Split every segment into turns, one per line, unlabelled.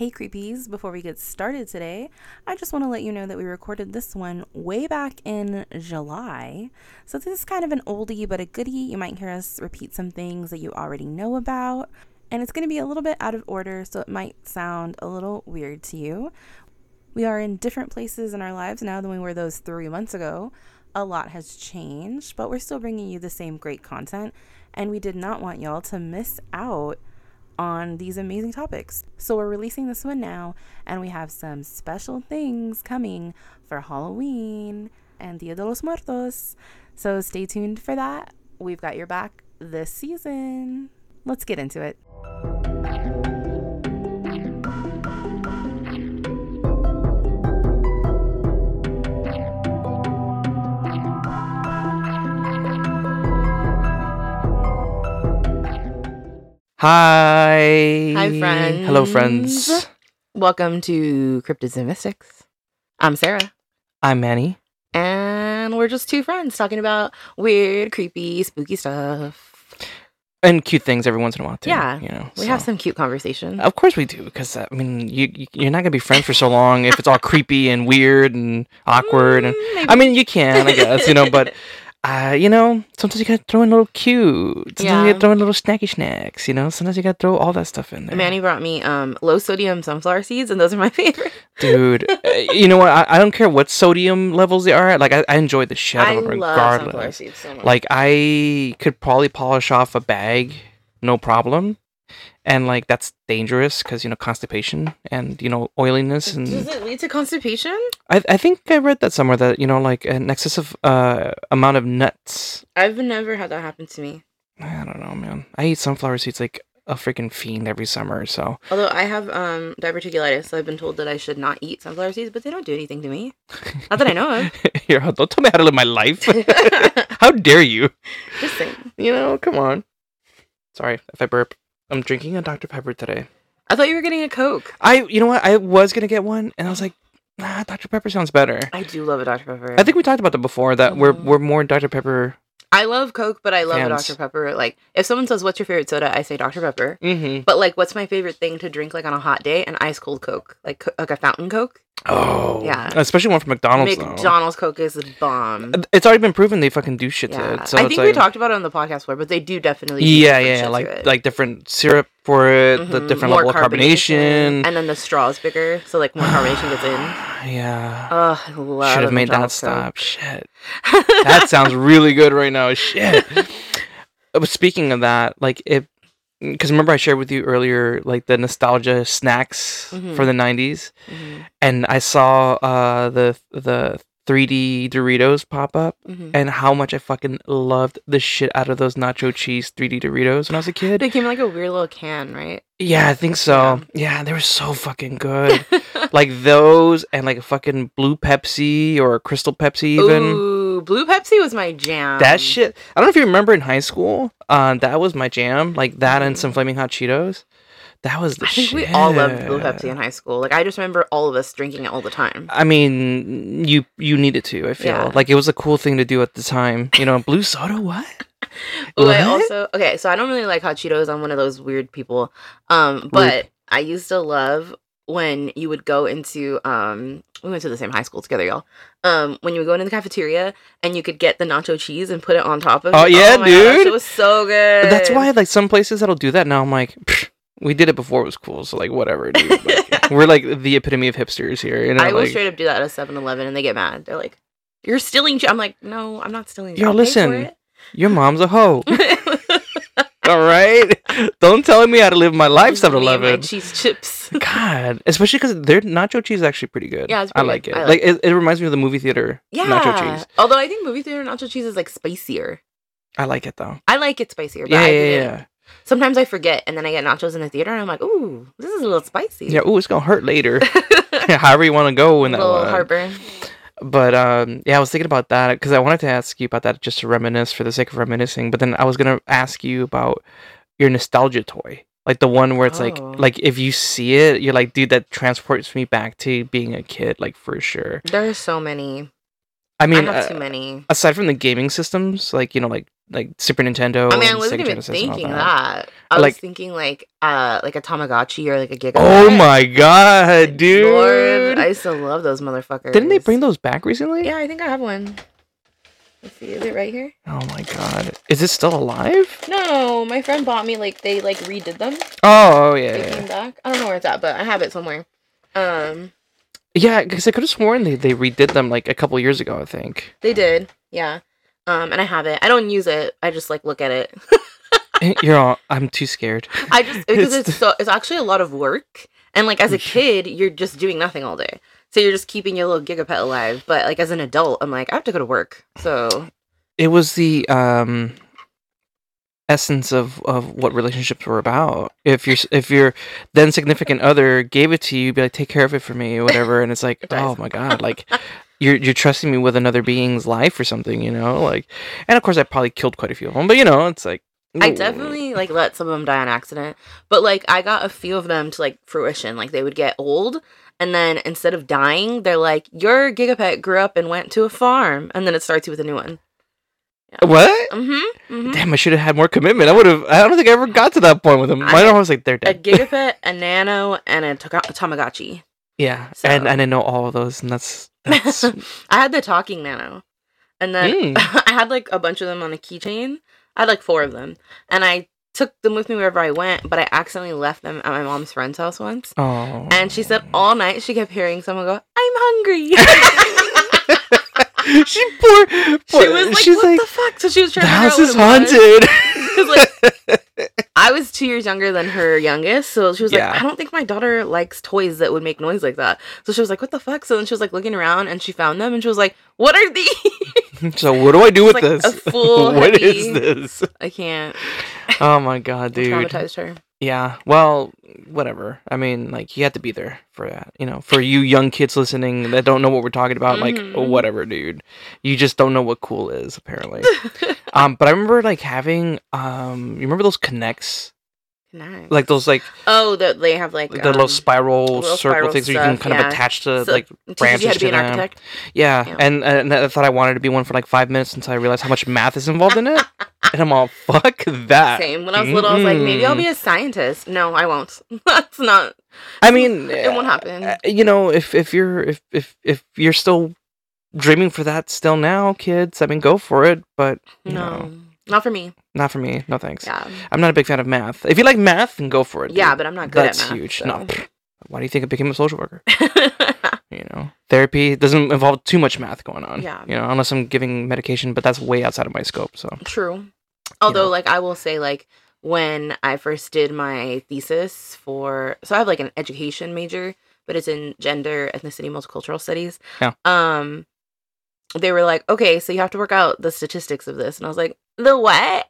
Hey creepies, before we get started today, I just want to let you know that we recorded this one way back in July. So this is kind of an oldie but a goodie. You might hear us repeat some things that you already know about, and it's going to be a little bit out of order, so it might sound a little weird to you. We are in different places in our lives now than we were those three months ago. A lot has changed, but we're still bringing you the same great content, and we did not want y'all to miss out on these amazing topics. So we're releasing this one now, and we have some special things coming for Halloween and Dia de los Muertos. So stay tuned for that. We've got your back this season. Let's get into it.
Hi.
Hi, friends.
Hello, friends.
Welcome to Cryptids and Mystics. I'm Sara,
I'm Manny.
and we're just two friends talking about weird, creepy, spooky stuff.
And cute things every once in a while, too.
Yeah,
You know,
We have some cute conversation.
Of course we do, because, I mean, you, you, you're not going to be friends for so long if it's all creepy and weird and awkward. And
Mm,
I mean, you can, I guess, you know, but, uh, you know, sometimes you got to throw in a little cute. Sometimes you
Yeah.
got to throw in little snacky snacks, you know? Sometimes you got to throw all that stuff in there.
Manny brought me um, low sodium sunflower seeds, and those are my favorite.
Dude, uh, you know what? I, I don't care what sodium levels they are at. Like, I, I enjoy the shit out
I
of them
love sunflower
regardless.
seeds so much.
Like I could probably polish off a bag, no problem. And like that's dangerous because you know constipation and you know oiliness and Does
it lead to constipation?
I I think I read that somewhere that you know like an excessive uh amount of nuts.
I've never had that happen to me.
I don't know, man. I eat sunflower seeds like a freaking fiend every summer. So
Although I have um, diverticulitis, so I've been told that I should not eat sunflower seeds, but they don't do anything to me. Not that I know of.
here, don't tell me how to live my life. how dare you?
Just saying.
You know, come on. Sorry if I burp. I'm drinking a Dr Pepper today.
I thought you were getting a Coke.
I, you know what? I was gonna get one, and I was like, nah, Dr Pepper sounds better.
I do love a Dr. Pepper.
I think we talked about that before. That we're
Mhm.
we're more Dr Pepper.
I love Coke, but I love a
Fans.
Dr. Pepper. Like, if someone says, What's your favorite soda? I say Dr. Pepper.
Mm-hmm.
But, like, what's my favorite thing to drink, like, on a hot day? An ice cold Coke. Like, co- like a fountain Coke.
Oh,
Yeah.
Especially one from McDonald's. though.
McDonald's Coke is a bomb.
It's already been proven they fucking do shit to it. So
I think
like,
we talked about it on the podcast before, but they do definitely. do
Yeah, yeah, yeah, like
it.
like different syrup for it, the
Mhm.
different
More
level of carbonation.
And then the straw's bigger, so, like, more carbonation gets in.
yeah.
Oh, I love
Should have made that
McDonald's
stop. Shit. That sounds really good right now. Shit. But speaking of that, like if because remember I shared with you earlier like the nostalgia snacks
Mhm.
for the 90s
Mhm,
and I saw uh the the 3D Doritos pop up
mhm.
and how much I fucking loved the shit out of those nacho cheese 3D Doritos when I was a kid.
They came in, like, a weird little can, right?
Yeah, I think so. Yeah, they were so fucking good. like those and like a fucking blue Pepsi or a crystal Pepsi even.
Ooh, Blue Pepsi was my jam.
That shit. I don't know if you remember in high school. Uh, that was my jam. Like that and some flaming hot Cheetos. That was the
I think
shit.
we all loved Blue Pepsi in high school. Like I just remember all of us drinking it all the time.
I mean, you you needed to. I feel
Yeah.
like it was a cool thing to do at the time. You know, blue soda. What?
Oh, I
What?
also okay. So I don't really like hot Cheetos. I'm one of those weird people. Um, but I used to love when you would go into um. We went to the same high school together, y'all. Um, when you would go into the cafeteria and you could get the nacho cheese and put it on top of.
Oh,
it.
yeah,
that
dude.
shit was so good.
That's why like some places that'll do that now. I'm like, we did it before it was cool. So like whatever, dude. Like, we're like the epitome of hipsters here. You know,
I will
like,
straight up do that at a 7-Eleven and they get mad. They're like, "You're stealing." che-" I'm like, "No, I'm not stealing.
Yo,
I'll pay for
listen. your mom's a hoe. All right, don't tell me how to live my life.
Me and
7-Eleven.
cheese chips.
God, especially because their nacho cheese is actually pretty good.
Yeah, it's
I like
good.
it.
I
like
like
it, it reminds me of the movie theater
Yeah.
nacho cheese.
Although I think movie theater nacho cheese is like spicier.
I like it though.
I like it spicier, but
Yeah, yeah, yeah.
Sometimes I forget, and then I get nachos in the theater, and I'm like, "Ooh, this is a little spicy."
Yeah. Ooh, it's gonna hurt later. However you want to go in that
little
one.
heartburn.
But um, yeah, I was thinking about that because I wanted to ask you about that just to reminisce for the sake of reminiscing. But then I was gonna ask you about your nostalgia toy, like the one where it's
Oh.
like, like if you see it, you're like, dude, that transports me back to being a kid, like for sure.
There are so many.
I mean,
I
uh,
too many.
aside from the gaming systems, like you know, like like Super Nintendo.
I mean, I wasn't
Sega
even
Genesis
thinking
that.
that. I
Like-
was thinking like uh like a Tamagotchi or like a Giga.
Oh my god, dude!
Lord, I used to love those motherfuckers.
Didn't they bring those back recently?
Yeah, I think I have one. Let's see, is it right here?
Oh my god, is it still alive?
No, my friend bought me like they like redid them.
Oh, oh yeah,
They
yeah.
came back. I don't know where it's at, but I have it somewhere. Um,
Yeah, because I could have sworn they, they redid them like a couple years ago. I think.
they did. Yeah. Um, and I have it. I don't use it. I just like look at it.
You're all. I'm too scared.
I just because
It's
it's so it's actually a lot of work. And like as a kid, you're just doing nothing all day. So you're just keeping your little gigapet alive. But like as an adult, I'm like, I have to go to work. So
It was the um essence of of what relationships were about. If your if your then significant other gave it to you, you'd be like, take care of it for me or whatever, and it's like,
It
oh my god, like you're you're trusting me with another being's life or something, you know, like. And of course, I probably killed quite a few of them, but you know, it's like.
I definitely like let some of them die on accident. But like I got a few of them to like fruition. Like they would get old and then instead of dying, they're like, Your gigapet grew up and went to a farm and then it starts you with a new one.
What?
Mm-hmm. mm-hmm.
Damn, I should have had more commitment. I would have. I don't think I ever got to that point with them.
I
Mine
had
was like they're dead."
A gigapet, a nano, and a, Taka- a Tamagotchi.
Yeah,
So-
and and I know all of those, and that's that's.
I had the talking nano. And then
Mm.
I had like a bunch of them on a keychain. I had like four of them. And I took them with me wherever I went, but I accidentally left them at my mom's friend's house once.
oh.
And she said all night she kept hearing someone go, I'm hungry.
she poor, poor
she was like,
she's
what
like
the fuck? So she was
the
trying to
house is
out what it was.
haunted.
'Cause, I was two years younger than her youngest, so she was
Yeah.
like, I don't think my daughter likes toys that would make noise like that. So she was like, What the fuck? So then she was like looking around and she found them and she was like, What are these?
so what do I do with
like
this?
a full
What is this?
I can't.
Oh my god, dude.
Traumatized her.
Yeah. Well, whatever. I mean, like you have to be there for that. You know, for you young kids listening that don't know what we're talking about, like
Mhm.
whatever, dude. You just don't know what cool is, apparently. um, but I remember like having um, you remember those K'Nex,
Nice.
like those like,
oh, that they have like
the little
um,
spiral
little
circle
spiral
things where you can
stuff,
kind of attach to
So-
like branches
to
to them. Yeah,
Yeah.
And, and I thought I wanted to be one for like five minutes until I realized how much math is involved in it, and I'm all fuck that.
Same. When I was little, I was like, maybe I'll be a scientist. No, I won't. That's not.
I mean,
It won't happen.
uh, you know, if if you're if if if you're still dreaming for that still now, kids, I mean, go for it. But you
No,
know,
not for me.
not for me. No thanks.
Yeah.
I'm not a big fan of math. If you like math, then go for it.
Yeah,
dude.
but I'm not good
that's
at math.
That's huge.
so.
No, why do you think I became a social worker? You know, therapy doesn't involve too much math going on.
Yeah.
You know, unless I'm giving medication, but that's way outside of my scope. So
True. Although,
know.
like, I will say, like, when I first did my thesis for, so I have like an education major, but it's in gender, ethnicity, multicultural studies.
Yeah.
Um, they were like, okay, so you have to work out the statistics of this, and I was like, the what?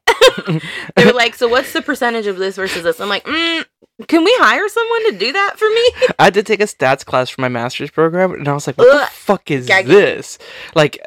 they were like, so what's the percentage of this versus this? I'm like, mm, can we hire someone to do that for me?
I did take a stats class for my master's program, and I was like, "What the fuck is
gagging.
this?" Like,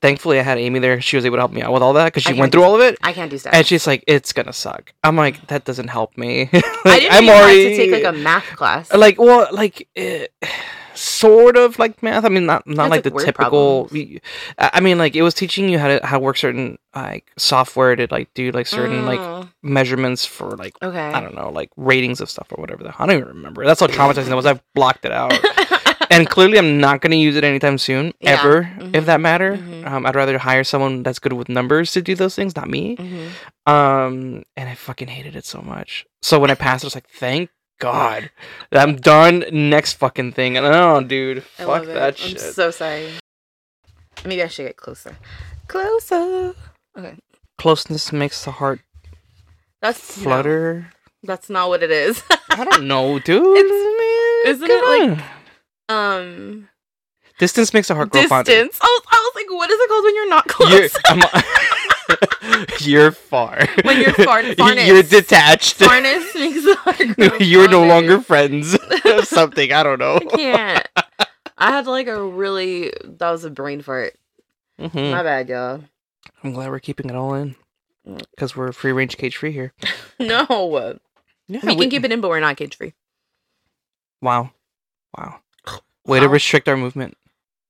thankfully, I had Amy there. She was able to help me out with all that because she went
do
through all of it.
I can't do stats.
And she's like, "It's gonna suck." I'm like, "That doesn't help me." like,
I didn't
I'm
even
already
have to take like a math class.
like, well, like, sort of like math. I mean, not not
That's
like
like
the typical.
problems.
I mean, like, it was teaching you how to how to work certain like software to like do like certain like
Mm,
measurements for like
okay.
I don't know like ratings of stuff or whatever. The I don't even remember. That's how traumatizing that was. I've blocked it out and clearly I'm not going to use it anytime soon,
Yeah,
ever,
mhm,
if that matter.
mhm.
Um, I'd rather hire someone that's good with numbers to do those things, not me.
Mhm.
Um, and I fucking hated it so much. So when I passed, I was like, thank God, I'm done. Next fucking thing. And oh, dude,
I
fuck that shit.
I'm so sorry. Maybe I should get closer. Closer. Okay.
Closeness makes the heart
That's no,
flutter.
that's not what it is.
I don't know, dude.
It's-
Man,
isn't it like- um
distance makes the heart grow fonder.
distance. I was, I was like, what is it called when you're not close?
You're, you're far.
When you're far- farness.
You're detached.
Farness makes
you're no longer friends. Something I don't know.
I can't. I had like a really that was a brain fart.
Mm-hmm.
My bad, y'all.
I'm glad we're keeping it all in
Mm.
because we're free range cage free here.
No,
Yeah,
we can keep it in, but we're not cage free.
Wow, wow. Way to restrict our movement.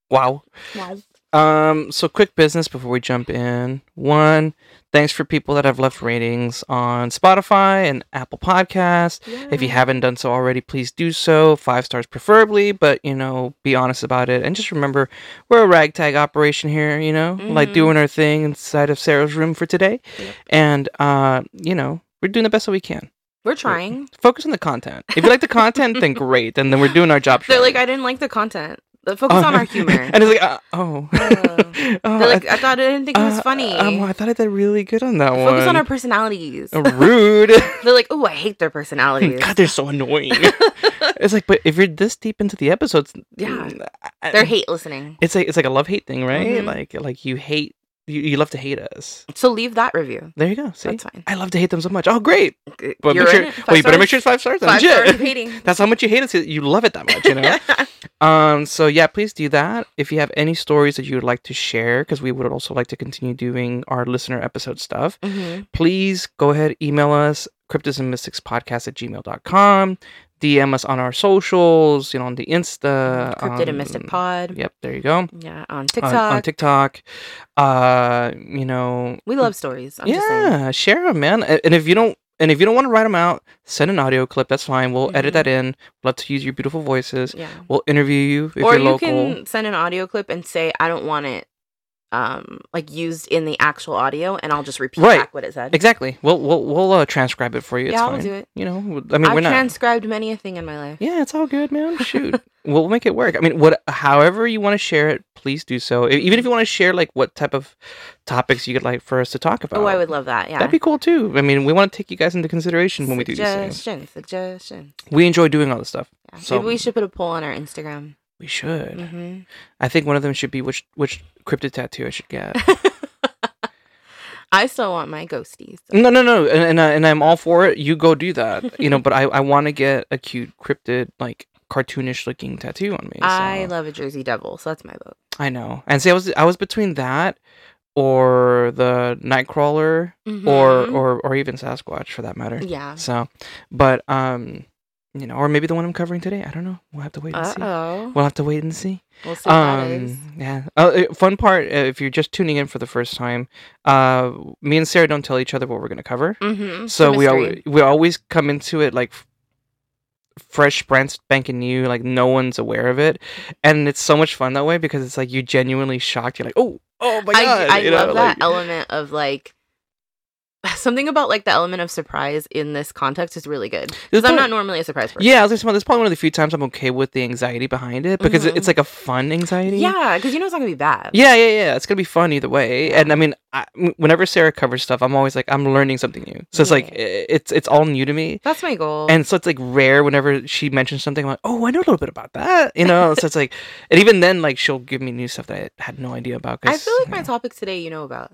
Wow.
Wow.
Um, so quick business before we jump in. One, thanks for people that have left ratings on Spotify and Apple Podcasts. If you haven't done so already, please do so. Five stars preferably, but you know, be honest about it. And just remember, we're a ragtag operation here, you know, like
Mhm.
doing our thing inside of Sara's room for today.
Yep.
And uh, you know, we're doing the best that we can.
We're trying.
Focus on the content. If you like the content, then great. And then we're doing our job.
They're
right.
like, I didn't like the content. Focus on our humor.
and it's like, uh, oh. Oh,
like,
I-
I thought I didn't think it was
uh,
funny.
um, I thought I did really good on that one.
Focus on our personalities.
Uh, rude.
They're like, oh, I hate their personalities.
God, they're so annoying. it's like, but if you're this deep into the episodes,
Yeah.
mm, I-
They're hate listening.
It's like it's like a love hate thing, right?
Mhm.
Like like you hate you, you love to hate us.
So leave that review.
There you go. See,
That's fine.
I love to hate them so much. Oh, great. But
You're
make sure. Well, you better make sure it's five stars.
Five stars hating.
That's how much you hate us. You love it that much, you know. um. So yeah, please do that. If you have any stories that you would like to share, because we would also like to continue doing our listener episode stuff.
hmm
please go ahead email us cryptidsandmysticspodcast at gmail.com dm us on our socials you know on the insta
Cryptid and Mystic Pod.
yep there you go
Yeah, on TikTok.
on, tiktok uh you know
we love stories. I'm just
yeah share them man and if you don't and if you don't want to write them out send an audio clip that's fine we'll edit
Mhm.
that in love to use your beautiful voices
Yeah.
we'll interview you if
or
you're
you
local
can send an audio clip and say, I don't want it um like used in the actual audio and I'll just repeat
Right.
back what it said.
exactly we'll we'll, we'll uh, transcribe it for you it's
yeah,
fine
I'll do it.
you know i mean
I've
we're not
transcribed many a thing in my life.
Yeah, it's all good, man. Shoot, we'll make it work. I mean, what, however you want to share it, please do so. Even if you want to share like what type of topics you would like for us to talk about.
Oh, I would love that. Yeah.
That'd be cool too. I mean, we want to take you guys into consideration when we do these things.
Suggestion, suggestion.
We enjoy doing all this stuff.
Yeah.
So-
Maybe we should put a poll on our Instagram.
We should.
hmm
I think one of them should be which which cryptid tattoo I should get.
I still want my ghosties.
no, no, no, and and, I, and I'm all for it. You go do that. You know, but I I want to get a cute cryptid like cartoonish looking tattoo on me.
I love a Jersey Devil, so that's my vote.
I know. And see, I was I was between that or the Nightcrawler or
Mhm.
or or even Sasquatch for that matter.
yeah.
So, but um, you know, or maybe the one I'm covering today. I don't know. We'll have to wait and
Uh
see. We'll have to wait and see.
We'll see what that is.
Um, yeah. Uh, uh, fun part uh, if you're just tuning in for the first time, uh, me and Sara don't tell each other what we're gonna cover.
Mm-hmm.
So we always we always come into it like fresh, brand spanking new, like no one's aware of it, and it's so much fun that way because it's like you're genuinely shocked. You're like, oh, oh my god!
I
you know,
love that
like-
element of like something about like the element of surprise in this context is really good because I'm not normally a surprise person.
Yeah, I was just this is probably one of the few times I'm okay with the anxiety behind it because
Mhm.
it's like a fun anxiety.
Yeah, because you know it's not gonna be bad.
Yeah, yeah, yeah. It's gonna be fun either way. And I mean, I, whenever Sara covers stuff, I'm always like, I'm learning something new. So it's like,
Yeah.
i- it's it's all new to me.
That's my goal.
And so it's like rare whenever she mentions something, I'm like, oh, I know a little bit about that, you know. so it's like, and even then, like she'll give me new stuff that I had no idea about.
I feel like my
know,
topics today you know about.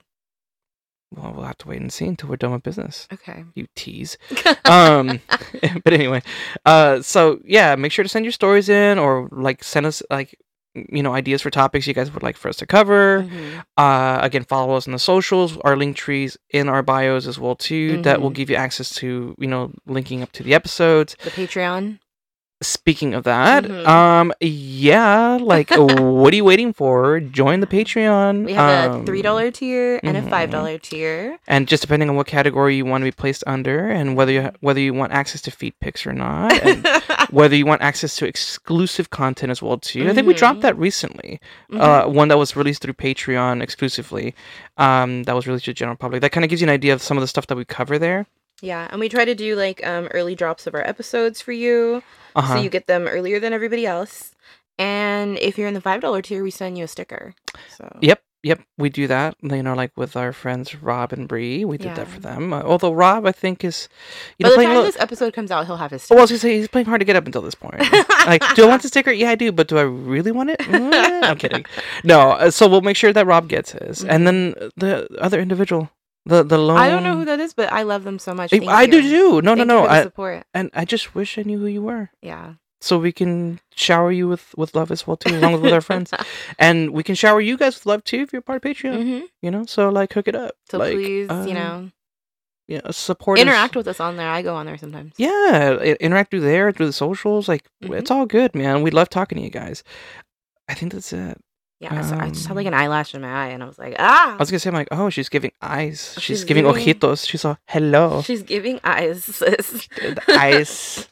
Well, we'll have to wait and see until we're done with business.
Okay.
You tease. um, but anyway, uh, so yeah, make sure to send your stories in or like send us like you know ideas for topics you guys would like for us to cover.
Mhm.
Uh, again, follow us on the socials. Our link trees in our bios as well too. That will
Mhm.
give you access to you know linking up to the episodes.
The Patreon.
Speaking of that,
Mhm.
um, yeah, like what are you waiting for? Join the Patreon.
We have a
um,
three dollar tier and
mhm.
a five dollar tier.
and just depending on what category you want to be placed under, and whether you whether you want access to feed pics or not, and whether you want access to exclusive content as well too. I think we dropped
Mhm.
that recently. Uh, one that was released through Patreon exclusively. Um, that was released to the general public. That kind of gives you an idea of some of the stuff that we cover there.
yeah, and we try to do like um early drops of our episodes for you,
Uh-huh.
so you get them earlier than everybody else. And if you're in the five dollar tier, we send you a sticker. So
Yep, yep, we do that. You know, like with our friends Rob and Bree, we did that for them. Uh, although Rob, I think, is you
By
know
the time
little-
this episode comes out, he'll have his.
Oh, I was gonna say he's playing hard to get up until this point. like, do I want the sticker? Yeah, I do, but do I really want it? Mm, I'm kidding. No, uh, so we'll make sure that Rob gets his, and then the other individual, the the lone.
Mm-hmm. I don't know who that is, but I love them so much.
I,
Thank
I do
you.
too. No,
Thank
no, no. I,
support.
and I just wish I knew who you were,
Yeah.
so we can shower you with with love as well too, along with, our friends, and we can shower you guys with love too if you're part of Patreon.
hmm
You know, so like hook it up.
So
like,
please,
uh,
you know,
yeah, support. us.
interact with us on there. I go on there sometimes.
Yeah, interact through there, through the socials. Like
Mhm.
it's all good, man. We love talking to you guys. I think that's it.
Yeah, so I just had like
Um,
an eyelash in my eye, and I was like, ah.
I was gonna say, I'm like, oh, she's giving eyes. She's,
She's
giving,
giving-
ojitos. She's a hello.
She's giving eyes,
eyes.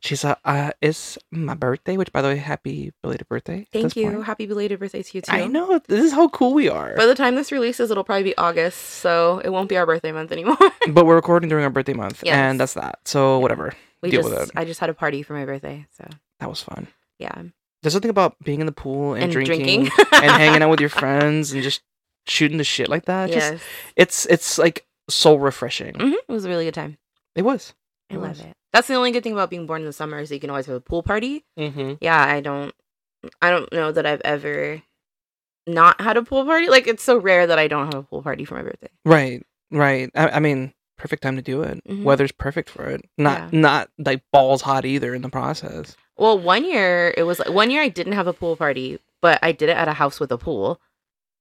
She's a, uh, it's my birthday, which by the way, happy belated birthday.
Thank you.
point.
Happy belated birthday to you too.
I know. This is how cool we are.
By the time this releases, it'll probably be August, so it won't be our birthday month anymore.
but we're recording during our birthday month,
Yes.
and that's that. So whatever.
we
Deal
just,
with it.
I just had a party for my birthday, so
That was fun.
yeah.
There's something about being in the pool and,
And
drinking,
drinking.
and hanging out with your friends and just shooting the shit like that. Just
yes,
it's it's like so refreshing.
hmm it was a really good time.
It was.
I
It
love it. That's the only good thing about being born in the summer is that you can always have a pool party.
Mm-hmm.
Yeah, I don't, I don't know that I've ever not had a pool party. Like it's so rare that I don't have a pool party for my birthday.
Right, right. I, I mean, perfect time to do it.
Mhm.
Weather's perfect for it. Not
Yeah.
not like balls hot either in the process.
Well, one year it was like one year I didn't have a pool party, but I did it at a house with a pool.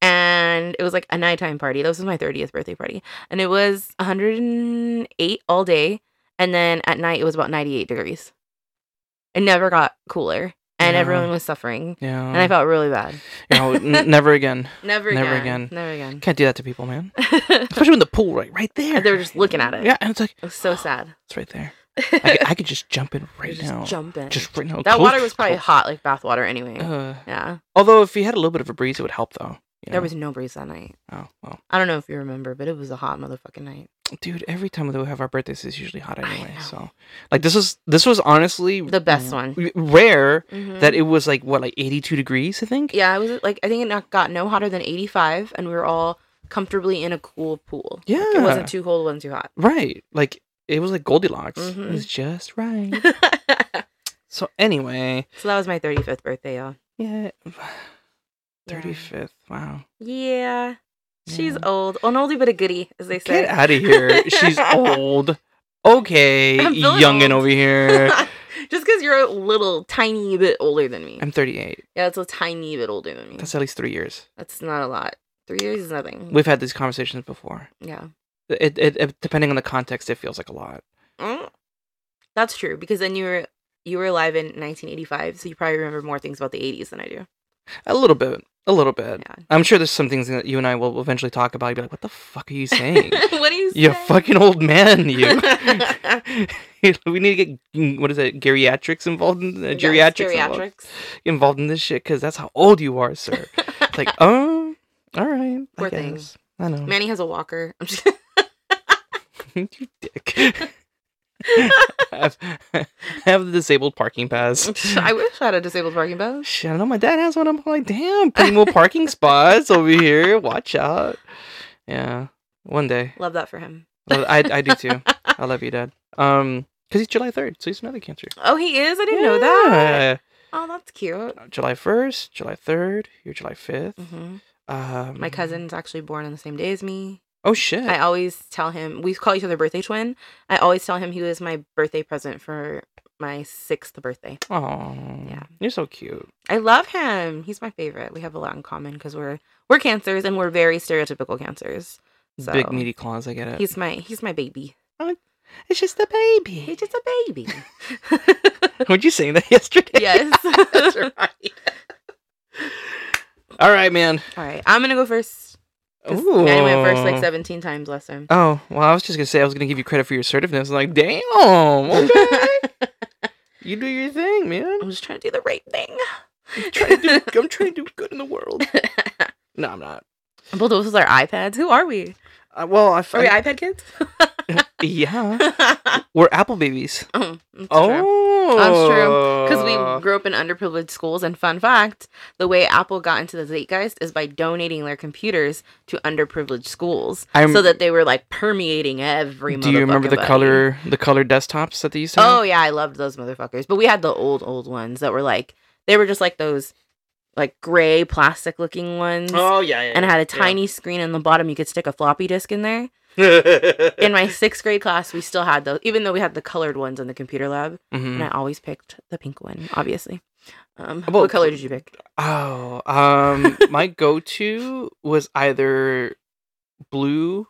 And it was like a nighttime party. This was my 30th birthday party. And it was 108 all day. And then at night it was about 98 degrees. It never got cooler. And
Yeah.
everyone was suffering.
Yeah.
And I felt really bad.
you know, n- never again.
Never again.
Never again.
Never again.
Can't do that to people, man. Especially when the pool right right there.
they were just looking at it.
Yeah, and it's like
It was so sad.
it's right there. I could, I could just jump in right
just
now.
jump in.
Just right now.
that
Close-
water was probably
close.
hot, like bath water anyway.
Uh,
yeah.
although if you had a little bit of a breeze, it would help though.
There
know?
was no breeze that night.
Oh well,
I don't know if you remember, but it was a hot motherfucking night.
dude. Every time that we have our birthdays, it's usually hot anyway. So, like, this was this was honestly
The best one.
Rare
Mhm.
that it was like what, like eighty-two degrees, I think.
Yeah, it was like I think it not, got no hotter than 85, and we were all comfortably in a cool pool. Like,
Yeah.
it wasn't too cold, it wasn't too hot.
Right. Like it was like Goldilocks. It
Mhm.
was just right.
so
anyway, so
that was my 35th birthday, y'all.
yeah.
Yeah.
Thirty-fifth. Wow.
Yeah, she's
Yeah.
old, an oldie but a goodie, as they say.
Get out of here. She's old. Okay, youngin'
old.
over here.
Just because you're a little tiny bit older than me.
I'm 38.
yeah, that's a tiny bit older than me.
That's at least three years.
That's not a lot. Three years is nothing.
We've had these conversations before.
yeah.
It, it, it depending on the context, it feels like a lot.
Mm. That's true because then you were you were alive in 1985, so you probably remember more things about the 80s than I do.
A little bit. A little bit.
Yeah.
I'm sure there's some things that you and I will eventually talk about. You'll be like, what the fuck are you saying?
what do you
you fucking old man, you. we need to get what is it, geriatrics involved in uh,
Yes,
geriatrics involved,
geriatrics.
involved in this shit because that's how old you are, sir. It's like, oh, all right, I
Poor thing.
guess. I know.
Manny has a walker. I'm just
you dick. have, have the disabled parking pass.
I wish I had a disabled parking pass.
Shit, I know my dad has one. I'm like, damn, primo parking spots over here. Watch out. Yeah, one day.
Love that for him.
I I do too. I love you, Dad. Um, because he's July third, so he's another cancer.
Oh, he is. I didn't know that. Oh, that's cute.
July first, July third. You're July 5th
hmm
Um,
My cousin's actually born on the same day as me.
Oh shit.
I always tell him we call each other birthday twin. I always tell him he was my birthday present for my sixth birthday.
Oh,
Yeah.
You're so cute.
I love him. He's my favorite. We have a lot in common because we're we're cancers and we're very stereotypical cancers. So
Big meaty claws. I get it.
He's my he's my baby.
it's just a baby.
He's just a baby.
Weren't you saying that yesterday?
yes.
That's right. All right, man.
All right, I'm gonna go first.
Ooh.
Manny went first like 17 times last time.
Oh, well, I was just gonna say I was gonna give you credit for your assertiveness. I'm like, damn, okay, you do your thing, man.
I'm just trying to do the right thing.
I'm trying to do, I'm trying to do good in the world. No, I'm not.
Of us are iPads. Who are we?
Uh, well, I,
Are we iPad kids?
Yeah, we're Apple babies.
oh, that's true.
Oh,
That's true. Because we grew up in underprivileged schools, and fun fact: the way Apple got into the zeitgeist is by donating their computers to underprivileged schools,
I'm-
so that they were like permeating every.
Do you remember the color, the color desktops that they used to? Oh, have?
Oh yeah, I loved those motherfuckers. But we had the old, old ones that were like they were just like those, like gray plastic looking ones,
Oh yeah, yeah.
and it had a tiny screen in the bottom. You could stick a floppy disk in there. In my sixth grade class, we still had those, even though we had the colored ones in the computer lab.
Mhm.
and I always picked the pink one, obviously. Um,
Well,
what color did you pick?
Oh, um, my go-to was either blue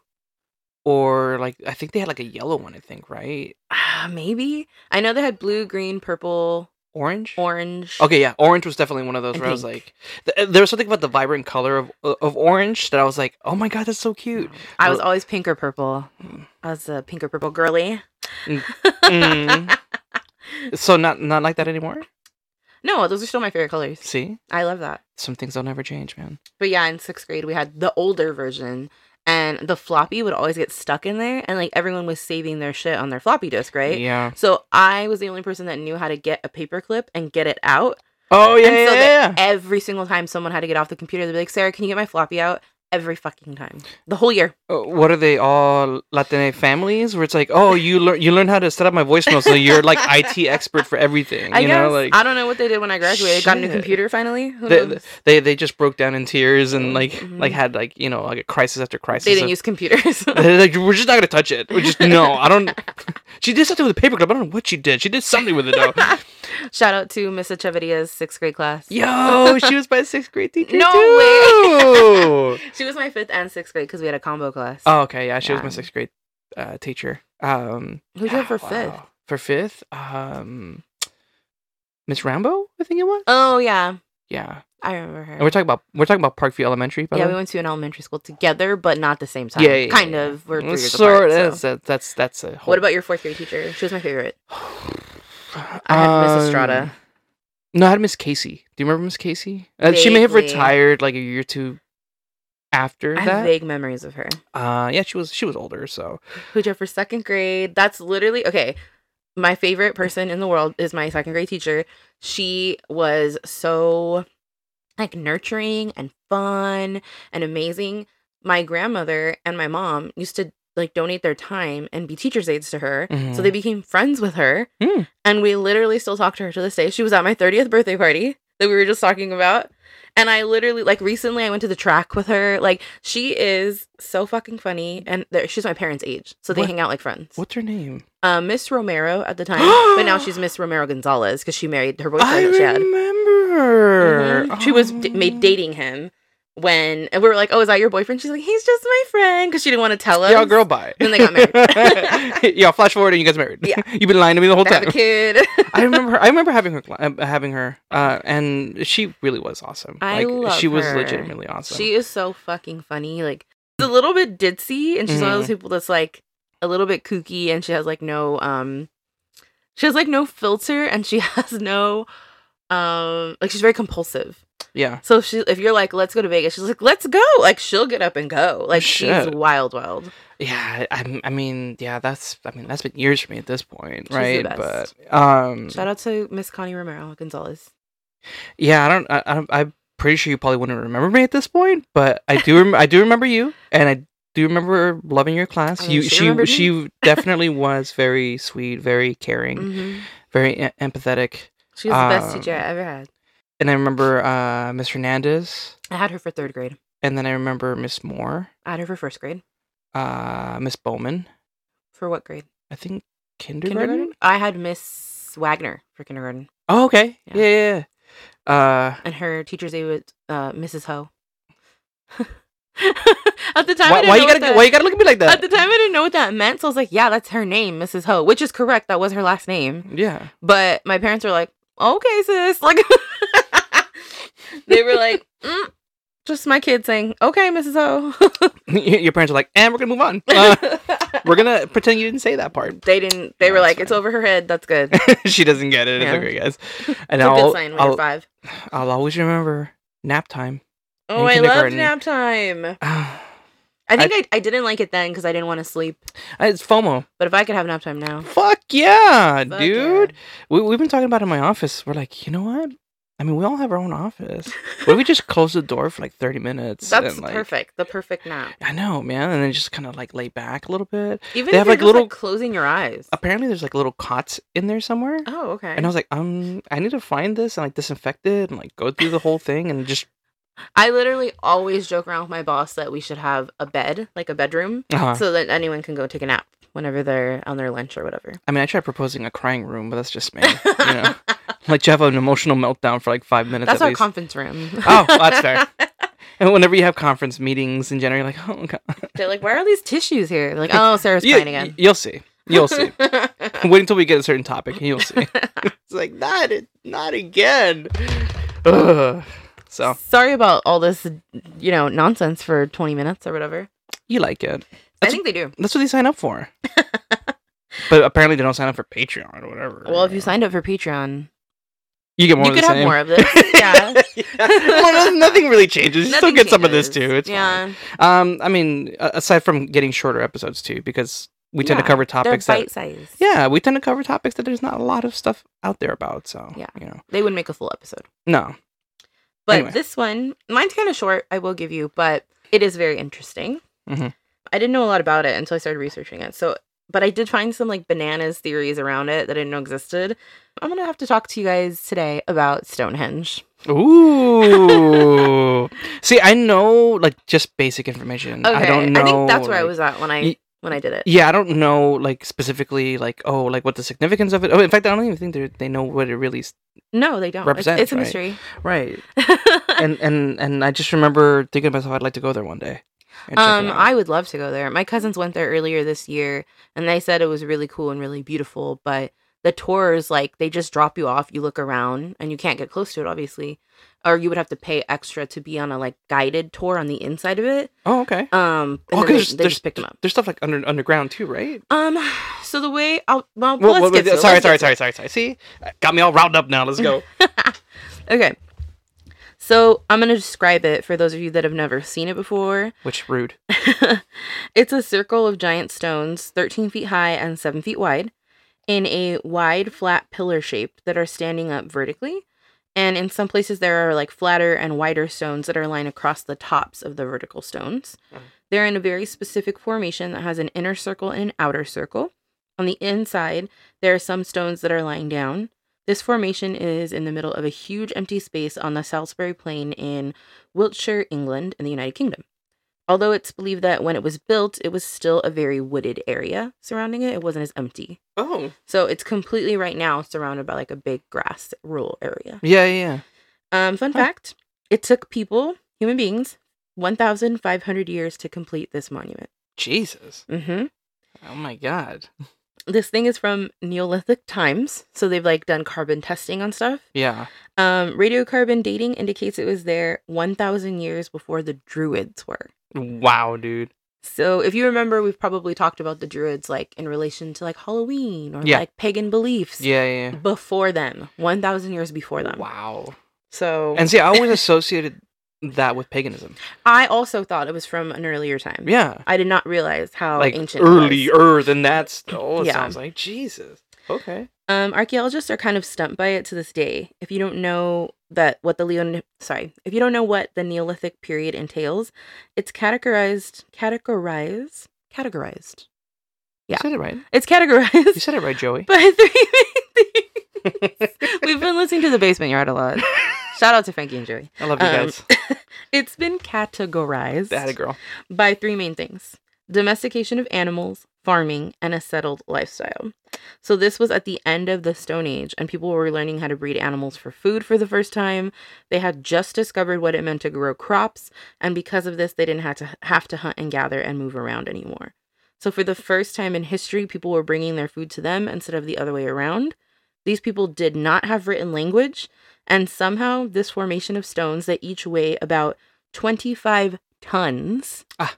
or like I think they had like a yellow one. I think right.
Ah, maybe I know they had blue, green, purple,
Orange.
orange.
Okay, yeah, orange was definitely one of those
And
where I was like, th- there was something about the vibrant color of of orange that I was like, oh my god, that's so cute.
I was always pink or purple. I was a pink or purple girly.
Mm. So not not like that anymore.
no, those are still my favorite colors.
See,
I love that.
some things don't never change, man.
But yeah, in sixth grade, we had the older version, and the floppy would always get stuck in there, and like everyone was saving their shit on their floppy disk, right?
Yeah.
So I was the only person that knew how to get a paperclip and get it out.
Oh yeah,
and
yeah,
so
yeah, yeah.
every single time someone had to get off the computer, they'd be like, Sara, can you get my floppy out? Every fucking time. The whole year.
Uh, what are they all Latin families? Where it's like, oh, you learn you learn how to set up my voicemail, so you're like IT expert for everything.
I
you
guess.
know, like
I don't know what they did when I graduated. Got a new computer finally. Who
they, they they just broke down in tears and like like
Mhm.
had like you know like a crisis after crisis.
They didn't
of-
use computers.
Like, we're just not gonna touch it. We're just no. I don't. She did something with the paperclip. I don't know what she did. She did something with it though.
Shout out to Miss Echeveria's sixth grade class.
Yo, she was my sixth grade teacher.
No
too.
She was my fifth and sixth grade because we had a combo class.
oh, okay. Yeah, she was my sixth grade uh, teacher. Um,
Who'd you have for
wow.
fifth?
For fifth, um, Miss Rambo, I think it was.
Oh yeah,
Yeah,
I remember her.
and we're talking about we're talking about Parkview Elementary. By
yeah, we went to an elementary school together, but not the same time.
Yeah, yeah,
kind
yeah.
of. We're three years
sort-
apart. so.
That's a, that's that's a. Whole,
What about your fourth grade teacher? She was my favorite. I had Miss
Um,
Estrada.
No, I had Miss Casey. Do you remember Miss Casey? Uh, she may have retired like a year or two after
I have
that.
vague memories of her.
Uh, yeah, she was she was older, so
Who'd for second grade? That's literally okay. My favorite person in the world is my second grade teacher. She was so like nurturing and fun and amazing. My grandmother and my mom used to like donate their time and be teachers' aides to her. So
Mhm.
they became friends with her.
Mm.
And we literally still talk to her to this day. She was at my 30th birthday party that we were just talking about. And I literally, like, recently I went to the track with her. Like, she is so fucking funny. And she's my parents' age. So they
What-
hang out like friends.
what's her name?
Uh, Miss Romero at the time. but now she's Miss Romero Gonzalez because she married her boyfriend
I
that she had.
remember her.
Mhm. She was d-
Oh.
made dating him when, and we were like, oh, is that your boyfriend? She's like, he's just my friend because she didn't want to tell us.
Yeah, girl, bye.
Then they got married.
yeah, flash forward and you guys married.
Yeah.
you've been lying to me the whole
They have
time.
a kid.
I remember. Her, I remember having her. uh, Having her, uh, and she really was awesome.
I
like,
love
She was legitimately awesome.
She is so fucking funny. Like she's a little bit ditzy, and she's one of those
Mhm.
people that's like a little bit kooky, and she has like no um, she has like no filter, and she has no um, like she's very compulsive.
Yeah.
So if she, if you're like, let's go to Vegas, she's like, let's go. Like she'll get up and go. Like she's wild, wild.
Yeah, I, I mean, yeah, that's, I mean, that's been years for me at this point,
She's the
right?
best.
But, um,
Shout out to Miss Connie Romero Gonzalez.
yeah, I don't, I, I don't, I'm pretty sure you probably wouldn't remember me at this point, but I do, rem- I do remember you, and I do remember loving your class.
I mean,
you,
she
she, she definitely was very sweet, very caring,
hmm
very empathetic,
She was the best
Um,
teacher I ever had.
And I remember uh, Miss Hernandez,
I had her for third grade.
and then I remember Miss Moore,
I had her for first grade.
uh, Miss Bowman,
For what grade?
I think kindergarten.
Kindergarten. I had Miss Wagner for kindergarten.
Oh, okay,
Yeah.
yeah, yeah. Uh,
and her teacher's name was uh, Mrs. Ho. at the time, I
why,
didn't
why
know
you gotta,
that,
why you gotta look at me like that?
at the time I didn't know what that meant, so I was like, "Yeah, that's her name, Mrs. Ho," which is correct. That was her last name.
Yeah.
But my parents were like, "Okay, sis," like they were like, mm, "Just my kid saying, okay, Mrs. Ho."
Your parents are like, and we're gonna move on. Uh, we're gonna pretend you didn't say that part.
they didn't. They
No,
were like, "It's over her head." That's good.
she doesn't get it.
Yeah.
It's okay, guys. And
It's a
I'll,
good sign when
I'll,
you're five.
I'll always remember nap time.
Oh, I love nap time. I think I, I, didn't like it then because I didn't want to sleep.
It's FOMO.
But if I could have nap time now,
Fuck yeah,
fuck
dude. We, we've been talking about it in my office. We're like, you know what? I mean, we all have our own office. What if we just close the door for like 30 minutes?
That's
and, like,
perfect. The perfect nap.
I know, man. And then just kind of like lay back a little bit.
Even
They
if
have,
you're
like, little-
like closing your eyes.
Apparently, there's like little cots in there somewhere.
Oh, okay.
And I was like, um, I need to find this and like disinfect it and like go through the whole thing and just.
I literally always joke around with my boss that we should have a bed, like a bedroom,
Uh-huh.
so that anyone can go take a nap whenever they're on their lunch or whatever.
I mean, I tried proposing a crying room, but that's just me. You know, like you have an emotional meltdown for like five minutes
That's
at
our
least.
conference room.
Oh, oh that's fair. and whenever you have conference meetings in general, you're like, oh god.
They're like, why are these tissues here? They're like, oh, Sara's
You,
crying again.
you'll see. You'll see. Wait until we get a certain topic, and you'll see. it's like not, not again. Ugh. So
Sorry about all this, you know, nonsense for 20 minutes or whatever.
you like it?
I think they do.
that's what they sign up for. but apparently they don't sign up for Patreon or whatever.
Well, if you signed up for Patreon,
you get more.
you
of the
could have
same.
more of this. Yeah.
well, no- nothing really changes. You still
Nothing
get some of this
changes.
too. It's
yeah.
fine. Um, I mean, a- aside from getting shorter episodes too, because we tend to
Yeah,
cover
They're
topics that
bite size.
yeah, we tend to cover topics that there's not a lot of stuff out there about. So
Yeah.
you know,
They would make a full episode.
no,
But
Anyway.
this one, mine's kind of short, I will give you, but it is very interesting.
Mhm.
I didn't know a lot about it until I started researching it. So, but I did find some like bananas theories around it that I didn't know existed. I'm going to have to talk to you guys today about Stonehenge.
Ooh. See, I know like just basic information.
Okay.
I don't know.
I think that's where I was at when I when I did it.
Yeah, I don't know like specifically like oh like what the significance of it. Oh, in fact, I don't even think they they know what it really is.
No, they don't. It's,
Represents,
it's a
right?
mystery.
Right. and and and I just remember thinking to myself, I'd like to go there one day. And check it
Um. I would love to go there. My cousins went there earlier this year, and they said it was really cool and really beautiful. But the tours, like, they just drop you off. You look around, and you can't get close to it, obviously, or you would have to pay extra to be on a like guided tour on the inside of it.
oh okay.
Um, and
Oh,
they, they just picked them up.
there's stuff like under underground too, right?
Um, so the way I'll well,
Well,
let's
well,
get
sorry, sorry, sorry, sorry, sorry. See, got me all riled up now. Let's go.
okay. So I'm gonna describe it for those of you that have never seen it before.
Which rude.
it's a circle of giant stones, 13 feet high and 7 feet wide, in a wide, flat pillar shape that are standing up vertically. And in some places, there are like flatter and wider stones that are lying across the tops of the vertical stones.
Mhm.
They're in a very specific formation that has an inner circle and an outer circle. On the inside, there are some stones that are lying down. This formation is in the middle of a huge empty space on the Salisbury Plain in Wiltshire, England, in the United Kingdom. Although it's believed that when it was built, it was still a very wooded area surrounding it. It wasn't as empty.
Oh.
So it's completely right now surrounded by like a big grass rural area.
Yeah, yeah.
Um, fun fact it took people, human beings, 1,500 years to complete this monument.
Jesus.
Mm hmm
Oh my god.
This thing is from Neolithic times. So they've like done carbon testing on stuff.
Yeah.
Um, radiocarbon dating indicates it was there 1,000 years before the Druids were.
Wow, dude.
So if you remember, we've probably talked about the Druids like in relation to like Halloween or
Yeah.
like pagan beliefs.
Yeah, yeah.
Before them, 1,000 years before them.
Wow.
So
And see, I always associated that with paganism.
I also thought it was from an earlier time.
Yeah.
I did not realize how
like
ancient
earlier than that. Oh, it
Yeah.
sounds like Jesus. Okay.
Um, archaeologists are kind of stumped by it to this day. If you don't know that what the Leon, sorry, if you don't know what the Neolithic period entails, it's categorized, categorized, categorized. Yeah.
You said it right.
It's categorized.
You said it right, Joey.
by three main things. We've been listening to the Basement Yard a lot. Shout out to Frankie and Joey.
I love you
Um,
guys.
It's been categorized
That a girl.
by three main things domestication of animals, farming, and a settled lifestyle. So, this was at the end of the Stone Age, and people were learning how to breed animals for food for the first time. They had just discovered what it meant to grow crops, and because of this, they didn't have to have to hunt and gather and move around anymore. So, for the first time in history, people were bringing their food to them instead of the other way around. These people did not have written language, and somehow this formation of stones that each weigh about 25 tons
Ah.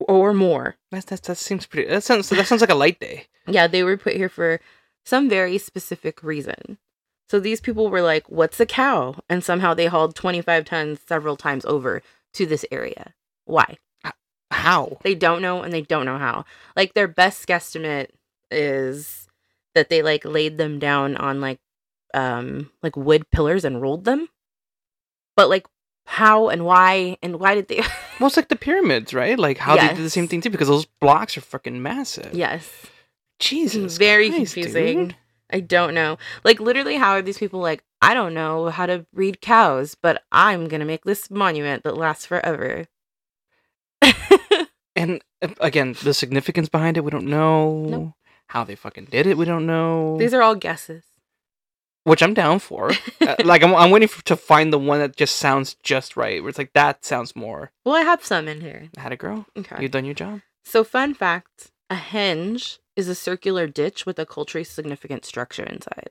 or more.
That, that, that seems pretty. That sounds that sounds like a light day.
Yeah, they were put here for some very specific reason. So these people were like, what's a cow? And somehow they hauled 25 tons several times over to this area. Why?
How?
They don't know and they don't know how. Like their best guesstimate is that they like laid them down on like um like wood pillars and rolled them. But like how and why and why did they
Well, it's like the pyramids, right? Like how they did the same thing too, because those blocks are fucking massive.
Yes.
Jesus.
Very
Christ,
confusing.
dude.
I don't know. Like literally how are these people like I don't know how to breed cows, but I'm to make this monument that lasts forever.
And uh, again, the significance behind it, we don't know.
Nope.
How they fucking did it, we don't know.
These are all guesses.
Which I'm down for. Uh, like I'm, I'm waiting for, to find the one that just sounds just right. Where it's like that sounds more.
Well, I have some in here.
I Had a girl.
Okay.
you've done your job.
So fun fact, a henge is a circular ditch with a culturally significant structure inside.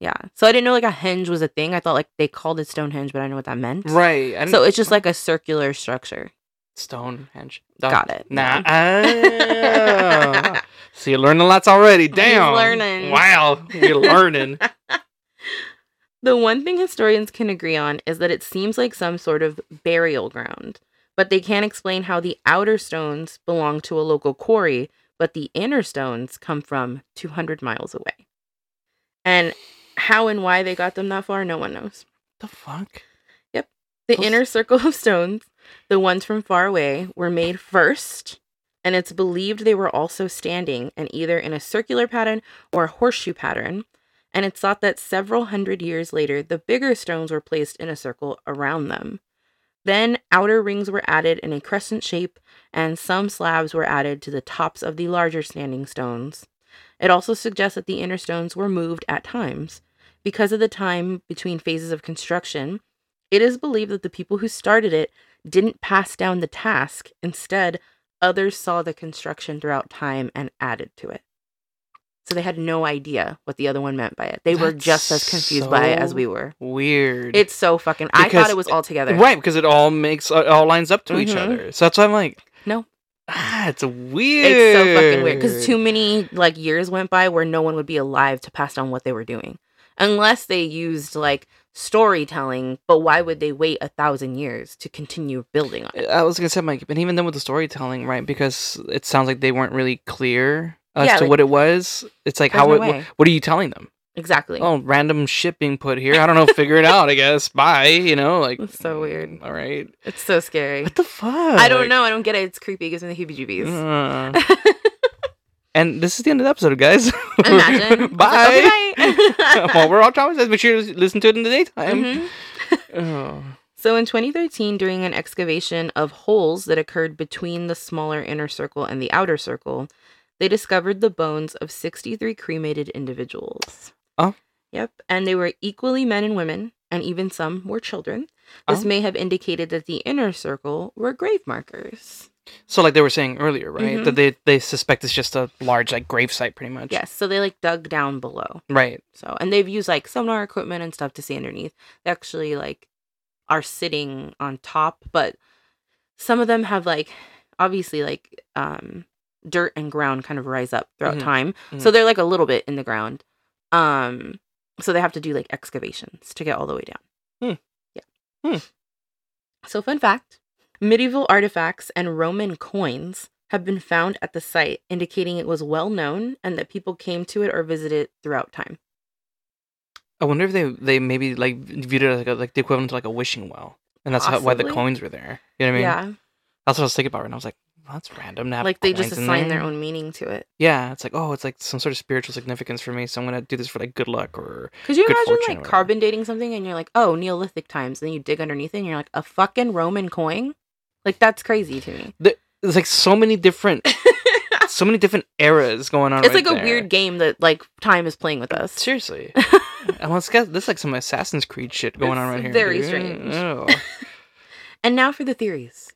Yeah. So I didn't know like a henge was a thing. I thought like they called it Stonehenge, but I know what that meant.
Right. I
So it's just like a circular structure.
Stonehenge.
Got it.
Nah. Ah. so you're learning lots already. Damn.
learning.
Wow. You're learning.
The one thing historians can agree on is that it seems like some sort of burial ground, but they can't explain how the outer stones belong to a local quarry, but the inner stones come from 200 miles away. And how and why they got them that far, no one knows.
the fuck? Yep.
The
Those-
inner circle of stones, the ones from far away, were made first, and it's believed they were also standing and either in a circular pattern or a horseshoe pattern. And it's thought that several hundred years later, the bigger stones were placed in a circle around them. Then outer rings were added in a crescent shape, and some slabs were added to the tops of the larger standing stones. It also suggests that the inner stones were moved at times. Because of the time between phases of construction, it is believed that the people who started it didn't pass down the task. Instead, others saw the construction throughout time and added to it. So they had no idea what the other one meant by it. They were just as confused by it as we were.
Weird.
It's so fucking. I thought it was all together.
right because it all makes it all lines up to each
Mhm.
other. So that's why I'm like,
No.
Ah, it's weird.
It's so fucking weird because too many like years went by where no one would be alive to pass down what they were doing, unless they used like storytelling. But why would they wait a thousand years to continue building on it?
I was gonna say, Mike, and even then with the storytelling, right? Because it sounds like they weren't really clear as
Yeah,
to
like-
what it was. It's like how
no
it, wh- what are you telling them?
Exactly.
Oh, random shit being put here. I don't know. Figure it out. I guess. Bye. You know, like
It's so weird.
All right.
It's so scary.
What the fuck?
I don't know. I don't get it. It's creepy. It gives me the heebie-jeebies.
Uh, and this is the end of the episode, guys.
Imagine.
Bye.
Bye.
well, we're all traumatized. Make sure to listen to it in the daytime.
Mhm.
Oh.
So in 2013, during an excavation of holes that occurred between the smaller inner circle and the outer circle, they discovered the bones of 63 cremated individuals.
Oh.
Yep. And they were equally men and women, and even some were children. This
Oh.
may have indicated that the inner circle were grave markers.
So, like they were saying earlier, right?
Mhm.
That they they suspect it's just a large like grave site, pretty much.
Yes. So they like dug down below.
Right.
So, and they've used like sonar equipment and stuff to see underneath. They actually like are sitting on top, but some of them have like obviously like um dirt and ground kind of rise up throughout
Mhm.
time. So
Mhm.
they're like a little bit in the ground. Um so they have to do like excavations to get all the way down.
Hmm.
Yeah.
Hmm.
So fun fact, medieval artifacts and Roman coins have been found at the site indicating it was well known and that people came to it or visited it throughout time.
I wonder if they they maybe like viewed it as like, a, like the equivalent to like a wishing well, and that's how, why the coins were there. You know what I mean?
yeah.
That's what I was thinking about, and I was like, well, that's random. To have
like they just assign their own meaning to it.
Yeah, it's like oh, it's like some sort of spiritual significance for me, so I'm gonna do this for like good luck or
Could you imagine like carbon dating something and you're like, oh, Neolithic times, and then you dig underneath it and you're like, a fucking Roman coin? Like that's crazy to me.
there's like so many different so many different eras going on.
it's
right
like a
there.
weird game that like time is playing with us.
Seriously, and let's get this like some Assassin's Creed shit going on
It's
right here.
very
dude.
strange. And now for the theories.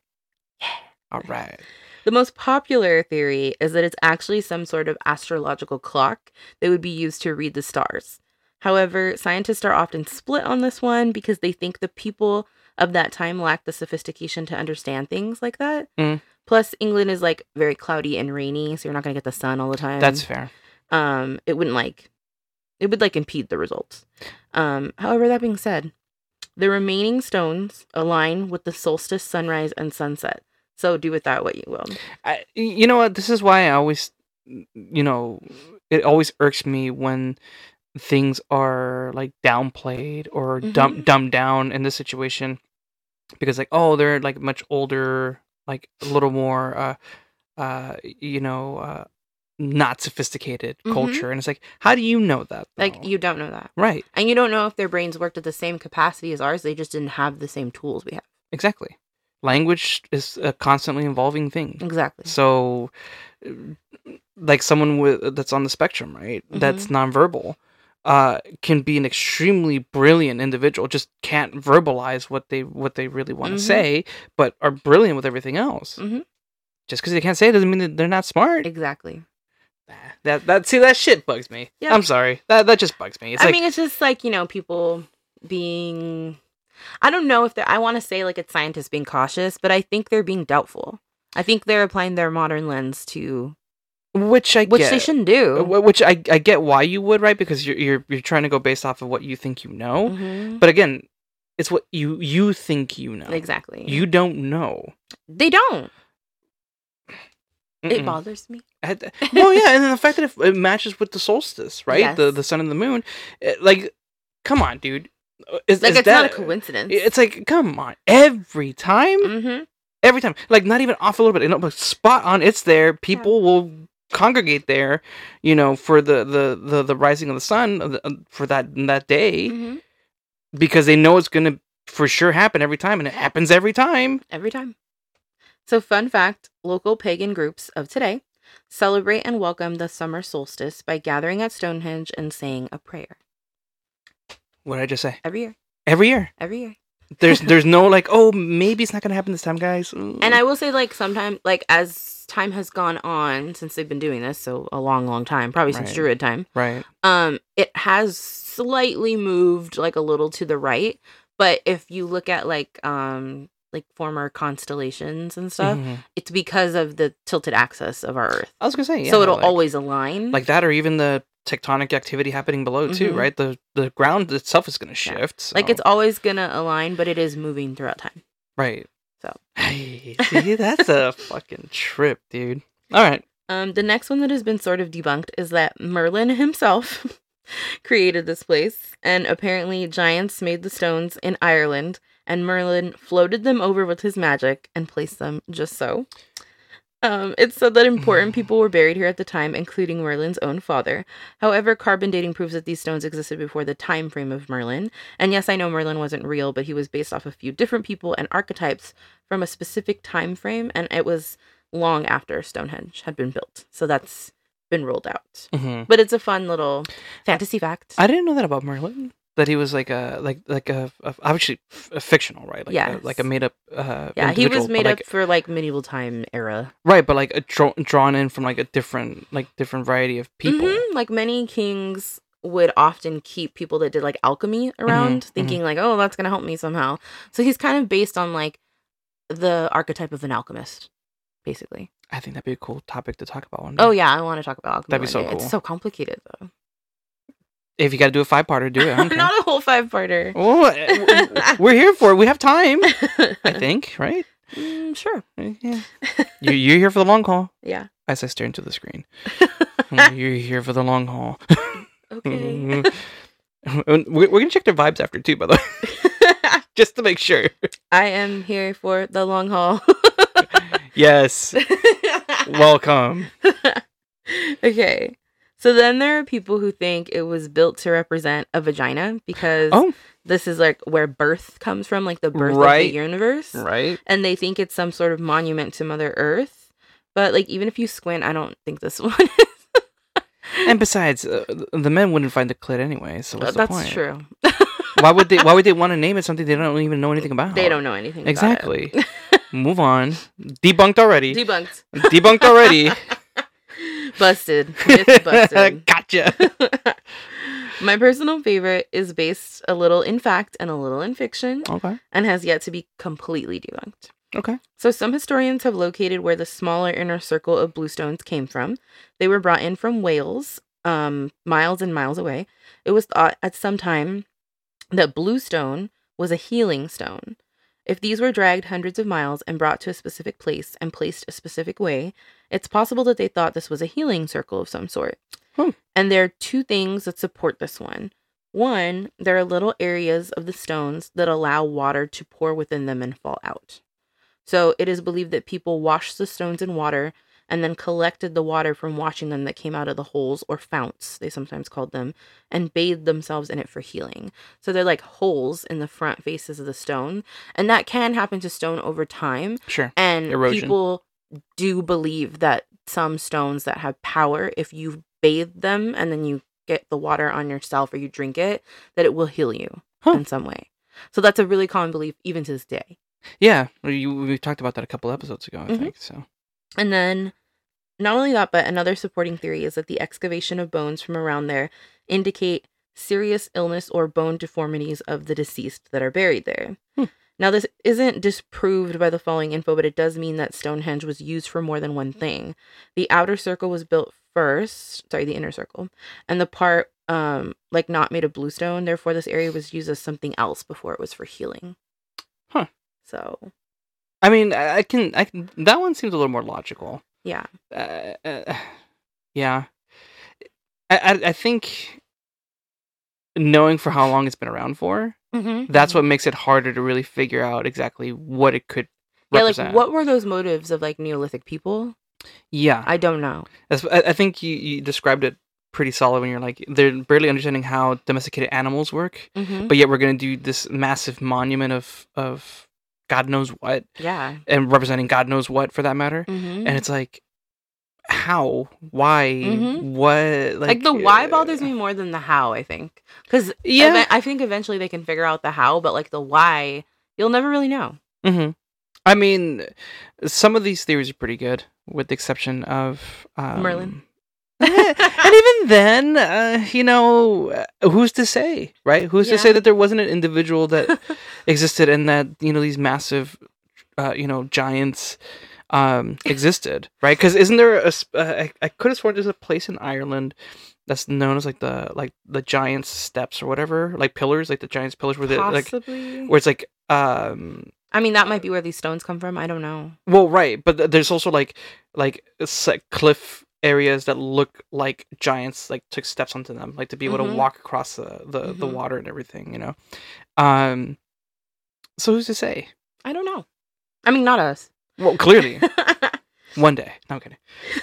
all right.
The most popular theory is that it's actually some sort of astrological clock that would be used to read the stars. However, scientists are often split on this one because they think the people of that time lacked the sophistication to understand things like that.
Mm.
Plus, England is like very cloudy and rainy, so you're not going to get the sun all the time.
That's fair.
um it wouldn't like it would like impede the results. Um however, that being said, the remaining stones align with the solstice, sunrise, and sunset. So do with that what you will.
I, you know what? This is why I always, you know, it always irks me when things are like downplayed or dumb,
Mhm.
dumbed down in this situation because like oh they're like much older like a little more uh uh you know uh not sophisticated
Mhm.
culture and it's like how do you know that
Like you don't know that.
right
And you don't know if their brains worked at the same capacity as ours. They just didn't have the same tools we have.
exactly language is a constantly evolving thing
Exactly.
So, like someone with that's on the spectrum, right? That's nonverbal, uh, can be an extremely brilliant individual. Just can't verbalize what they what they really want to
Mhm.
say, but are brilliant with everything else.
Mhm.
Just because they can't say it doesn't mean that they're not smart.
Exactly.
That that see that shit bugs me.
Yeah.
I'm sorry. That that just bugs me. It's
I
like
mean, it's just like you know, people being. I don't know if they're. I want to say like it's scientists being cautious, but I think they're being doubtful. I think they're applying their modern lens to
which I
which
get.
they shouldn't
Uh,
do.
Which I I get why you would right because you're you're you're trying to go based off of what you think you know.
Mhm.
But again, it's what you you think you know.
Exactly.
You don't know.
they don't. It
Mm-mm.
bothers me.
I well, yeah, and then the fact that it, it matches with the solstice, right? The the sun and the moon. It- like, come on, dude. Uh, Is,
Like
is
it's not a coincidence.
It's like, come on, every time,
mm-hmm.
every time, like not even off a little bit, you know, but spot on. It's there. People will congregate there, you know, for the the the, the rising of the sun the, uh, for that that day
Mm-hmm.
because they know it's gonna for sure happen every time, and it happens every time.
Every time. So, fun fact local pagan groups of today celebrate and welcome the summer solstice by gathering at Stonehenge and saying a prayer
What did I just say?
every year.
Every year,
Every year.
there's there's no like, oh, maybe it's not gonna happen this time, guys.
And I will say, like, sometimes, like, as time has gone on since they've been doing this, so a long, long time, probably since
Right.
Druid time,
right.
um, it has slightly moved, like, a little to the right. But if you look at, like, um, like former constellations and stuff,
Mhm.
it's because of the tilted axis of our Earth.
I was gonna say, yeah,
so it'll
like-
always align.
like that or even the tectonic activity happening below too
Mhm.
right the the ground itself is going to
Yeah.
shift
Like it's always gonna align, but it is moving throughout time.
right
So.
hey see that's a fucking trip dude all right
Um, the next one that has been sort of debunked is that Merlin himself created this place, and apparently giants made the stones in Ireland, and Merlin floated them over with his magic and placed them just so. Um, it's said that important people were buried here at the time, including Merlin's own father. However, carbon dating proves that these stones existed before the time frame of Merlin. And yes, I know Merlin wasn't real, but he was based off a few different people and archetypes from a specific time frame, and it was long after Stonehenge had been built. So that's been ruled out.
Mhm.
But it's a fun little fantasy fact.
i didn't know that about merlin that he was like a like like a, actually a obviously a fictional right like a, like a made up uh
yeah, he was made
like,
up for like medieval time era.
right but like a draw, drawn in from like a different like different variety of people
Mhm, Like many kings would often keep people that did like alchemy around,
mhm.
thinking like, oh, that's gonna help me somehow. So he's kind of based on like the archetype of an alchemist, basically.
i think that'd be a cool topic to talk about one day.
Oh yeah, I want to talk about alchemy.
That'd be so
day.
cool.
It's so complicated though.
If you got to do a five parter do it I don't
a whole five parter.
uh, we're here for it we have time i think right
Mm, sure.
yeah you, you're here for the long haul
Yeah.
as I stare into the screen. You're here for the long haul.
okay.
We're, we're gonna check their vibes after too, by the way, just to make sure.
I am here for the long haul.
Yes, welcome.
okay. So then there are people who think it was built to represent a vagina because
Oh,
this is like where birth comes from, like the birth of the universe.
right.
And they think it's some sort of monument to Mother Earth. But like even if you squint, I don't think this one is.
And besides, uh, the men wouldn't find the clit anyway. So what's the
That's
point?
true.
Why would they? Why would they want to name it something they don't even know anything about?
They don't know anything. about it.
exactly. Move on. Debunked already.
Debunked.
Debunked already.
Busted. Myth busted.
gotcha.
My personal favorite is based a little in fact and a little in fiction
Okay.
and has yet to be completely debunked.
Okay.
So, some historians have located where the smaller inner circle of bluestones came from. They were brought in from Wales, um, miles and miles away. It was thought at some time that bluestone was a healing stone. If these were dragged hundreds of miles and brought to a specific place and placed a specific way, it's possible that they thought this was a healing circle of some sort.
Hmm.
And there are two things that support this one. One, there are little areas of the stones that allow water to pour within them and fall out. So it is believed that people washed the stones in water and then collected the water from washing them that came out of the holes or founts, they sometimes called them, and bathed themselves in it for healing. So they're like holes in the front faces of the stone. And that can happen to stone over time.
Sure.
And
Erosion.
people do believe that some stones that have power, if you bathe them and then you get the water on yourself or you drink it, that it will heal you
Huh.
in some way. So that's a really common belief even to this day.
Yeah. We, we talked about that a couple episodes ago, I
Mhm.
think. So.
And then not only that, but another supporting theory is that the excavation of bones from around there indicate serious illness or bone deformities of the deceased that are buried there.
Hmm.
Now, this isn't disproved by the following info, but it does mean that Stonehenge was used for more than one thing. The outer circle was built first, sorry, the inner circle, and the part um like not made of bluestone. Therefore, this area was used as something else before it was for healing.
Huh.
So
I mean, I can, I can. That one seems a little more logical.
yeah,
Uh, uh, yeah, I, I, I think knowing for how long it's been around for,
mm-hmm.
that's what makes it harder to really figure out exactly what it could
Yeah,
represent.
like what were those motives of like Neolithic people?
Yeah,
I don't know.
That's, I, I think you, you described it pretty solid when you're like they're barely understanding how domesticated animals work,
Mm-hmm.
but yet we're gonna do this massive monument of of God knows what
Yeah.
and representing God knows what for that matter,
Mm-hmm.
and it's like how, why,
Mhm.
what, like,
Like, the why
uh,
bothers me more than the how. I think because
Yeah.
I think eventually they can figure out the how, but like the why, you'll never really know.
hmm I mean, some of these theories are pretty good, with the exception of um,
Merlin.
and even then, uh, you know, uh, who's to say, right? Who's to say that there wasn't an individual that existed and that you know these massive, uh, you know, giants um, existed, right? Because isn't there a? Uh, I, I could have sworn there's a place in Ireland that's known as like the like the giants steps or whatever, like pillars, like the giants pillars, where they like where it's like um
I mean, that might be where these stones come from. I don't know.
Well, right, but th- there's also like like cliff areas that look like giants like took steps onto them, like to be able
Mhm.
to walk across the the, the
Mhm.
water and everything, you know. Um, so who's to say?
I don't know. I mean, not us.
Well, clearly, one day. No I'm kidding.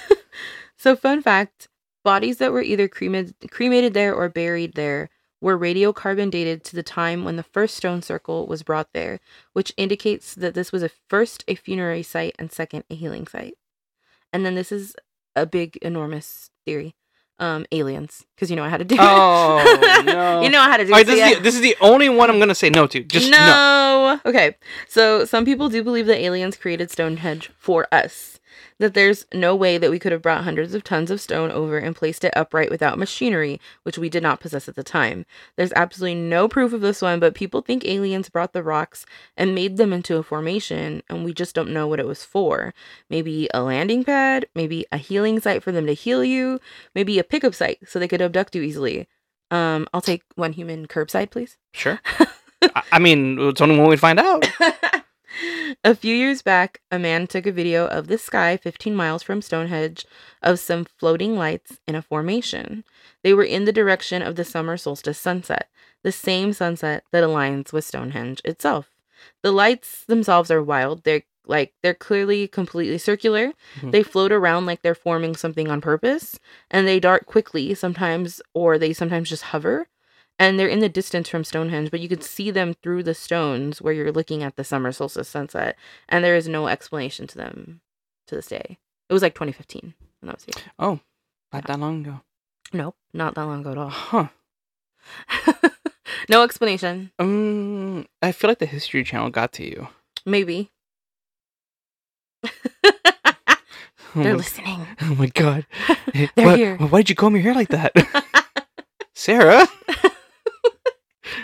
so, fun fact bodies that were either cremated, cremated there or buried there were radiocarbon dated to the time when the first stone circle was brought there, which indicates that this was a first a funerary site and second a healing site. And then this is a big, enormous theory. Um, aliens, because you know I had to do it.
Oh, no.
you know I had to do
All right,
it. so
this,
yeah.
is the, this is the only one I'm gonna say no to. Just no.
no. Okay. So some people do believe that aliens created Stonehenge for us. That there's no way that we could have brought hundreds of tons of stone over and placed it upright without machinery, which we did not possess at the time. There's absolutely no proof of this one, but people think aliens brought the rocks and made them into a formation, and we just don't know what it was for. Maybe a landing pad, maybe a healing site for them to heal you, maybe a pickup site so they could abduct you easily. Um, I'll take one human curbside, please.
Sure. I, mean, it's only one we'd find out.
a few years back, a man took a video of the sky 15 miles from Stonehenge of some floating lights in a formation. They were in the direction of the summer solstice sunset, the same sunset that aligns with Stonehenge itself. The lights themselves are wild. They're like they're clearly completely circular.
Mhm.
They float around like they're forming something on purpose, and they dart quickly sometimes or they sometimes just hover and they're in the distance from Stonehenge, but you could see them through the stones where you're looking at the summer solstice sunset, and there is no explanation to them to this day. It was like 2015 when that was here.
Oh, not that long ago.
Nope, not that long ago at all.
Huh.
no explanation.
Um, I feel like the History Channel got to you.
Maybe.
Oh
They're
my-
listening.
Oh my god.
They're
Why-
here.
Why did you comb your hair like that? Sara?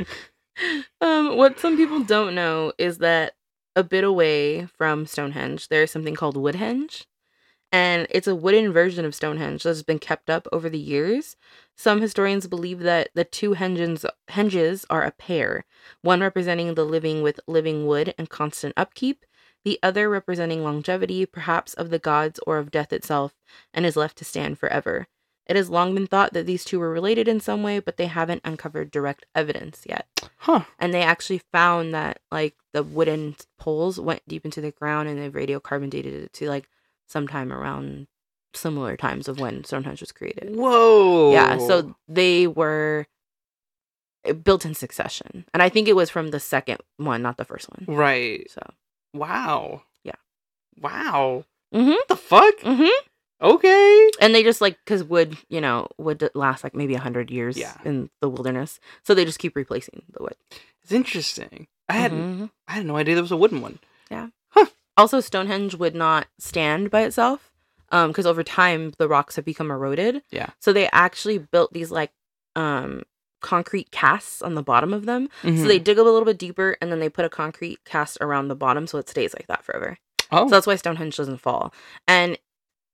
um, what some people don't know is that a bit away from Stonehenge, there's something called Woodhenge. And it's a wooden version of Stonehenge that has been kept up over the years. Some historians believe that the two henges, henges are a pair, one representing the living with living wood and constant upkeep, the other representing longevity, perhaps of the gods or of death itself, and is left to stand forever. It has long been thought that these two were related in some way, but they haven't uncovered direct evidence yet.
Huh.
And they actually found that like the wooden poles went deep into the ground and they've radiocarbon dated it to like sometime around similar times of when Stonehenge was created.
Whoa.
Yeah, so they were uh, built in succession. And I think it was from the second one, not the first one.
Right.
So,
Wow.
Yeah.
Wow.
Mhm.
What the fuck?
mhm.
Okay.
And they just like cuz wood, you know, would last like maybe a 100 years
Yeah.
in the wilderness. So they just keep replacing the wood.
It's interesting. I had
Mhm.
I had no idea there was a wooden one. Yeah.
Also, Stonehenge would not stand by itself. um because over time the rocks have become eroded
Yeah.
so they actually built these like um concrete casts on the bottom of them
Mhm.
so they dig a little bit deeper and then they put a concrete cast around the bottom so it stays like that forever
oh,
so that's why stonehenge doesn't fall and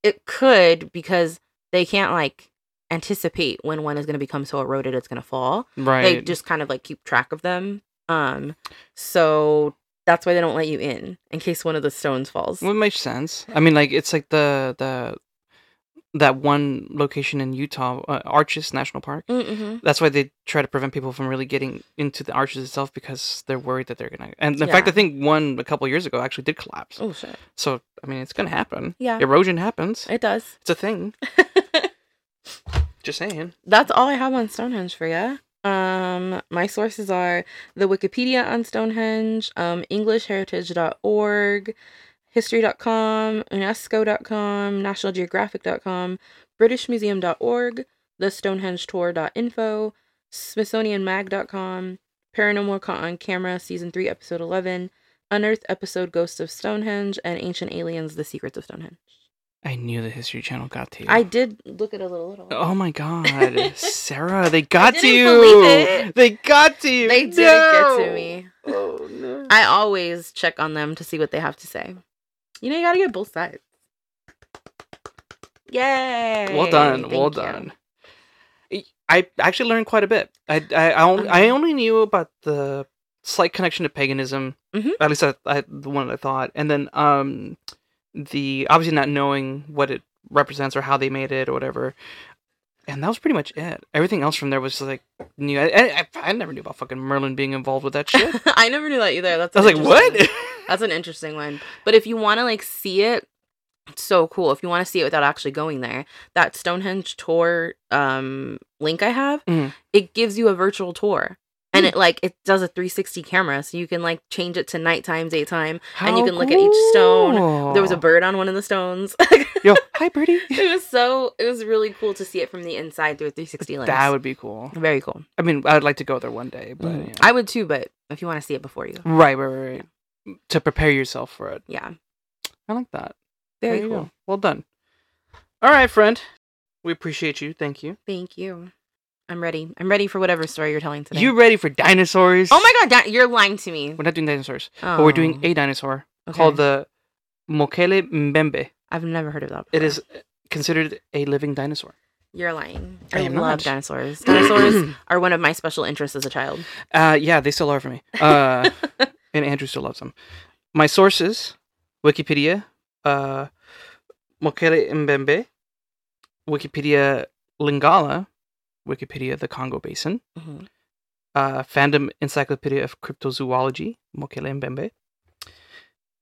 it could because they can't like anticipate when one is going to become so eroded it's going to fall
right.
they just kind of like keep track of them um so that's why they don't let you in in case one of the stones falls
Well, it makes sense. I mean, like it's like the the that one location in Utah, uh, Arches National Park.
mm-hmm.
That's why they try to prevent people from really getting into the arches itself because they're worried that they're gonna. And in fact, I think one a couple years ago actually did collapse.
oh shit
So I mean, it's gonna happen.
yeah
Erosion happens.
it does
It's a thing. Just saying.
that's all i have on stonehenge for you um my sources are the wikipedia on stonehenge um englishheritage.org history.com unesco.com nationalgeographic.com britishmuseum.org the stonehenge tour.info smithsonianmag.com paranormal caught on camera season 3 episode 11 unearthed episode ghosts of stonehenge and ancient aliens the secrets of stonehenge
I knew the History Channel got to you.
i did look at it a little little
Oh my god, Sara, they got to you. They got to you.
they did
No.
get to me
Oh no.
I always check on them to see what they have to say. You know, you gotta get both sides. Yay!
Well done.
Thank
well
you.
done. I- actually learned quite a bit. I I, I, only, I
Uh-huh.
only knew about the slight connection to paganism.
Mhm.
At least I, I the one I thought, and then um the obviously not knowing what it represents or how they made it or whatever. And that was pretty much it. Everything else from there was like new. I, I, I never knew about fucking Merlin being involved with that shit.
I never knew that either. That's
I was like, what?
That's an interesting one. But if you want to like see it, it's so cool. If you want to see it without actually going there, that Stonehenge tour um link I have,
Mhm.
it gives you a virtual tour. And
Hmm.
it like it does a 360 camera, so you can like change it to nighttime, daytime, and you
How
can look at each stone. There was a bird on one of the stones.
Yo, hi, birdie.
it was so it was really cool to see it from the inside through a 360 lens.
That would be cool.
very cool.
I mean, I would like to go there one day, but
Mm.
you know.
I would too, but if you want to see it before you, go.
right, right, right, right. To prepare yourself for it.
yeah,
I like that.
very
There you
cool.
go. Well done. All right, friend. We appreciate you. Thank you.
Thank you. I'm ready. I'm ready for whatever story you're telling today.
You ready for dinosaurs?
Oh my god, da- you're lying to me.
We're not doing dinosaurs, but we're doing
Oh,
a dinosaur
okay.
called the Mokele Mbembe.
I've never heard of that.
It
before.
is considered a living dinosaur.
You're lying.
I
I, love
not.
dinosaurs. Dinosaurs are one of my special interests as a child.
Uh, yeah, they still are for me. Uh, and Andrew still loves them. My sources: Wikipedia, uh, Mokele Mbembe, Wikipedia Lingala, Wikipedia the Congo Basin,
Mhm.
uh, Fandom Encyclopedia of Cryptozoology, Mokele Mbembe,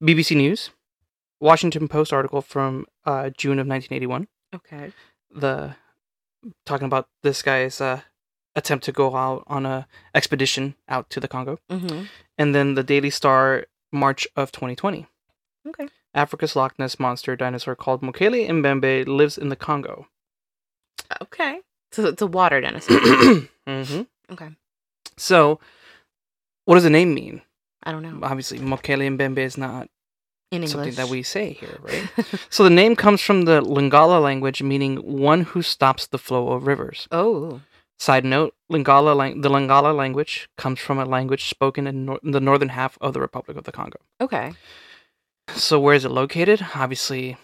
BBC News, Washington Post article from uh, June of 1981,
Okay.
the talking about this guy's uh, attempt to go out on a expedition out to the Congo
Mm-hmm.
and then the Daily Star March of 2020.
Okay.
Africa's Loch Ness monster dinosaur called Mokele Mbembe lives in the Congo.
Okay. So it's a water dinosaur.
hmm
okay.
So, what does the name mean?
I don't know.
Obviously, Mokele Mbembe is not
In English.
something that we say here, right? so the name comes from the Lingala language, meaning one who stops the flow of rivers.
oh.
Side note: Lingala, lang- the Lingala language comes from a language spoken in, nor- in the northern half of the Republic of the Congo.
Okay.
So where is it located? Obviously,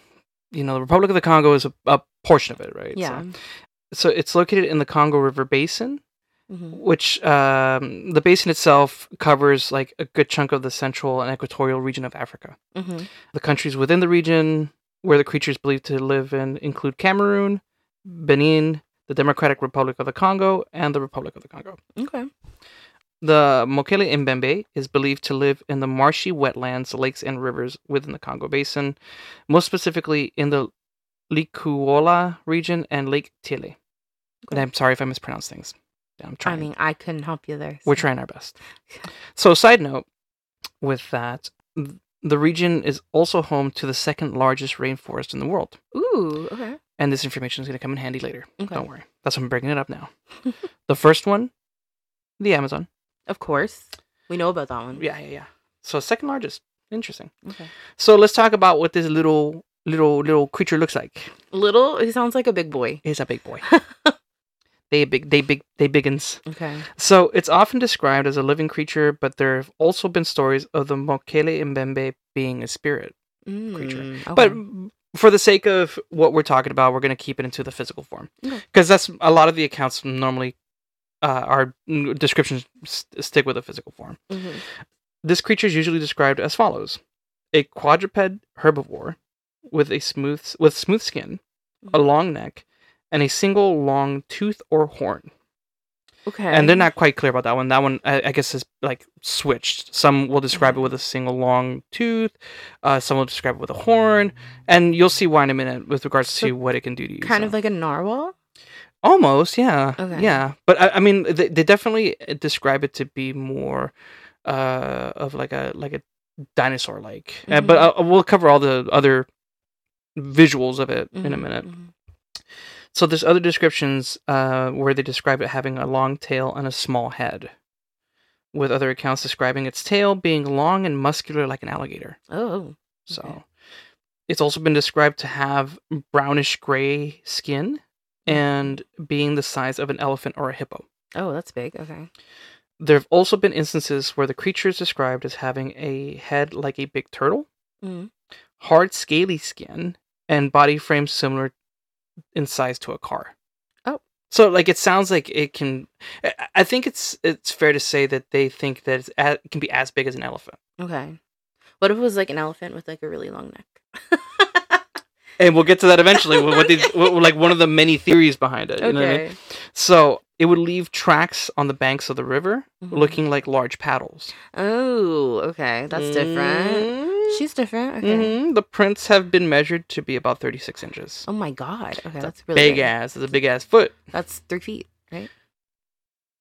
you know, the Republic of the Congo is a, a portion of it, right?
Yeah.
So, so it's located in the Congo River Basin,
hmm
which um, the basin itself covers like a good chunk of the central and equatorial region of Africa.
hmm
The countries within the region where the creatures believed to live in include Cameroon, Benin, the Democratic Republic of the Congo, and the Republic of the Congo.
Okay.
The Mokele Mbembe is believed to live in the marshy wetlands, lakes, and rivers within the Congo Basin, most specifically in the Likouala region and Lake Tele. And I'm sorry if I mispronounce things. I'm trying.
I mean, I couldn't help you there.
We're trying our best. So, side note with that, the region is also home to the second largest rainforest in the world.
Ooh. Okay.
And this information is going to come in handy later.
Okay.
Don't worry. That's why I'm bringing it up now. the first one, the Amazon.
Of course. We know about that one.
Yeah, yeah, yeah. So second largest. Interesting.
Okay.
So let's talk about what this little little little creature looks like.
Little. He sounds like a big boy.
He's a big boy. they big they big they biggins.
Okay.
So it's often described as a living creature, but there have also been stories of the Mokele Mbembe being a spirit.
Mm,
But
okay.
For the sake of what we're talking about, we're going to keep it into the physical form because that's a lot of the accounts normally uh, our descriptions st- stick with a physical form.
Mhm.
This creature is usually described as follows: a quadruped herbivore with a smooth with smooth skin, a long neck, and a single long tooth or horn.
Okay.
And they're not quite clear about that one. That one, I, I guess, is like switched. Some will describe it with a single long tooth. Uh, some will describe it with a horn, and you'll see why in a minute with regards
So
to what it can do to you.
kind
so.
of like a narwhal.
almost, yeah,
Okay.
yeah. But I, I mean, they, they definitely describe it to be more uh, of like a like a dinosaur like. Uh, but uh, we'll cover all the other visuals of it in a
Mhm,
minute.
mhm.
So there's other descriptions uh, where they describe it having a long tail and a small head, with other accounts describing its tail being long and muscular like an alligator.
Oh.
So
Okay.
it's also been described to have brownish gray skin and being the size of an elephant or a hippo.
Oh, that's big. Okay.
There have also been instances where the creature is described as having a head like a big turtle,
Mm.
hard scaly skin, and body frame similar in size to a car.
Oh.
So like it sounds like it can I- think it's it's fair to say that they think that it can be as big as an elephant.
Okay. What if it was like an elephant with like a really long neck?
And we'll get to that eventually with what
Okay.
what, like one of the many theories behind it. you know what I mean?
okay.
So it would leave tracks on the banks of the river
Mhm.
looking like large paddles.
Oh, okay. That's different. She's different. Okay.
Mhm. The prints have been measured to be about 36 inches.
Oh my god. Okay,
It's
that's really
big
big.
ass. It's a big ass foot.
That's three feet, right?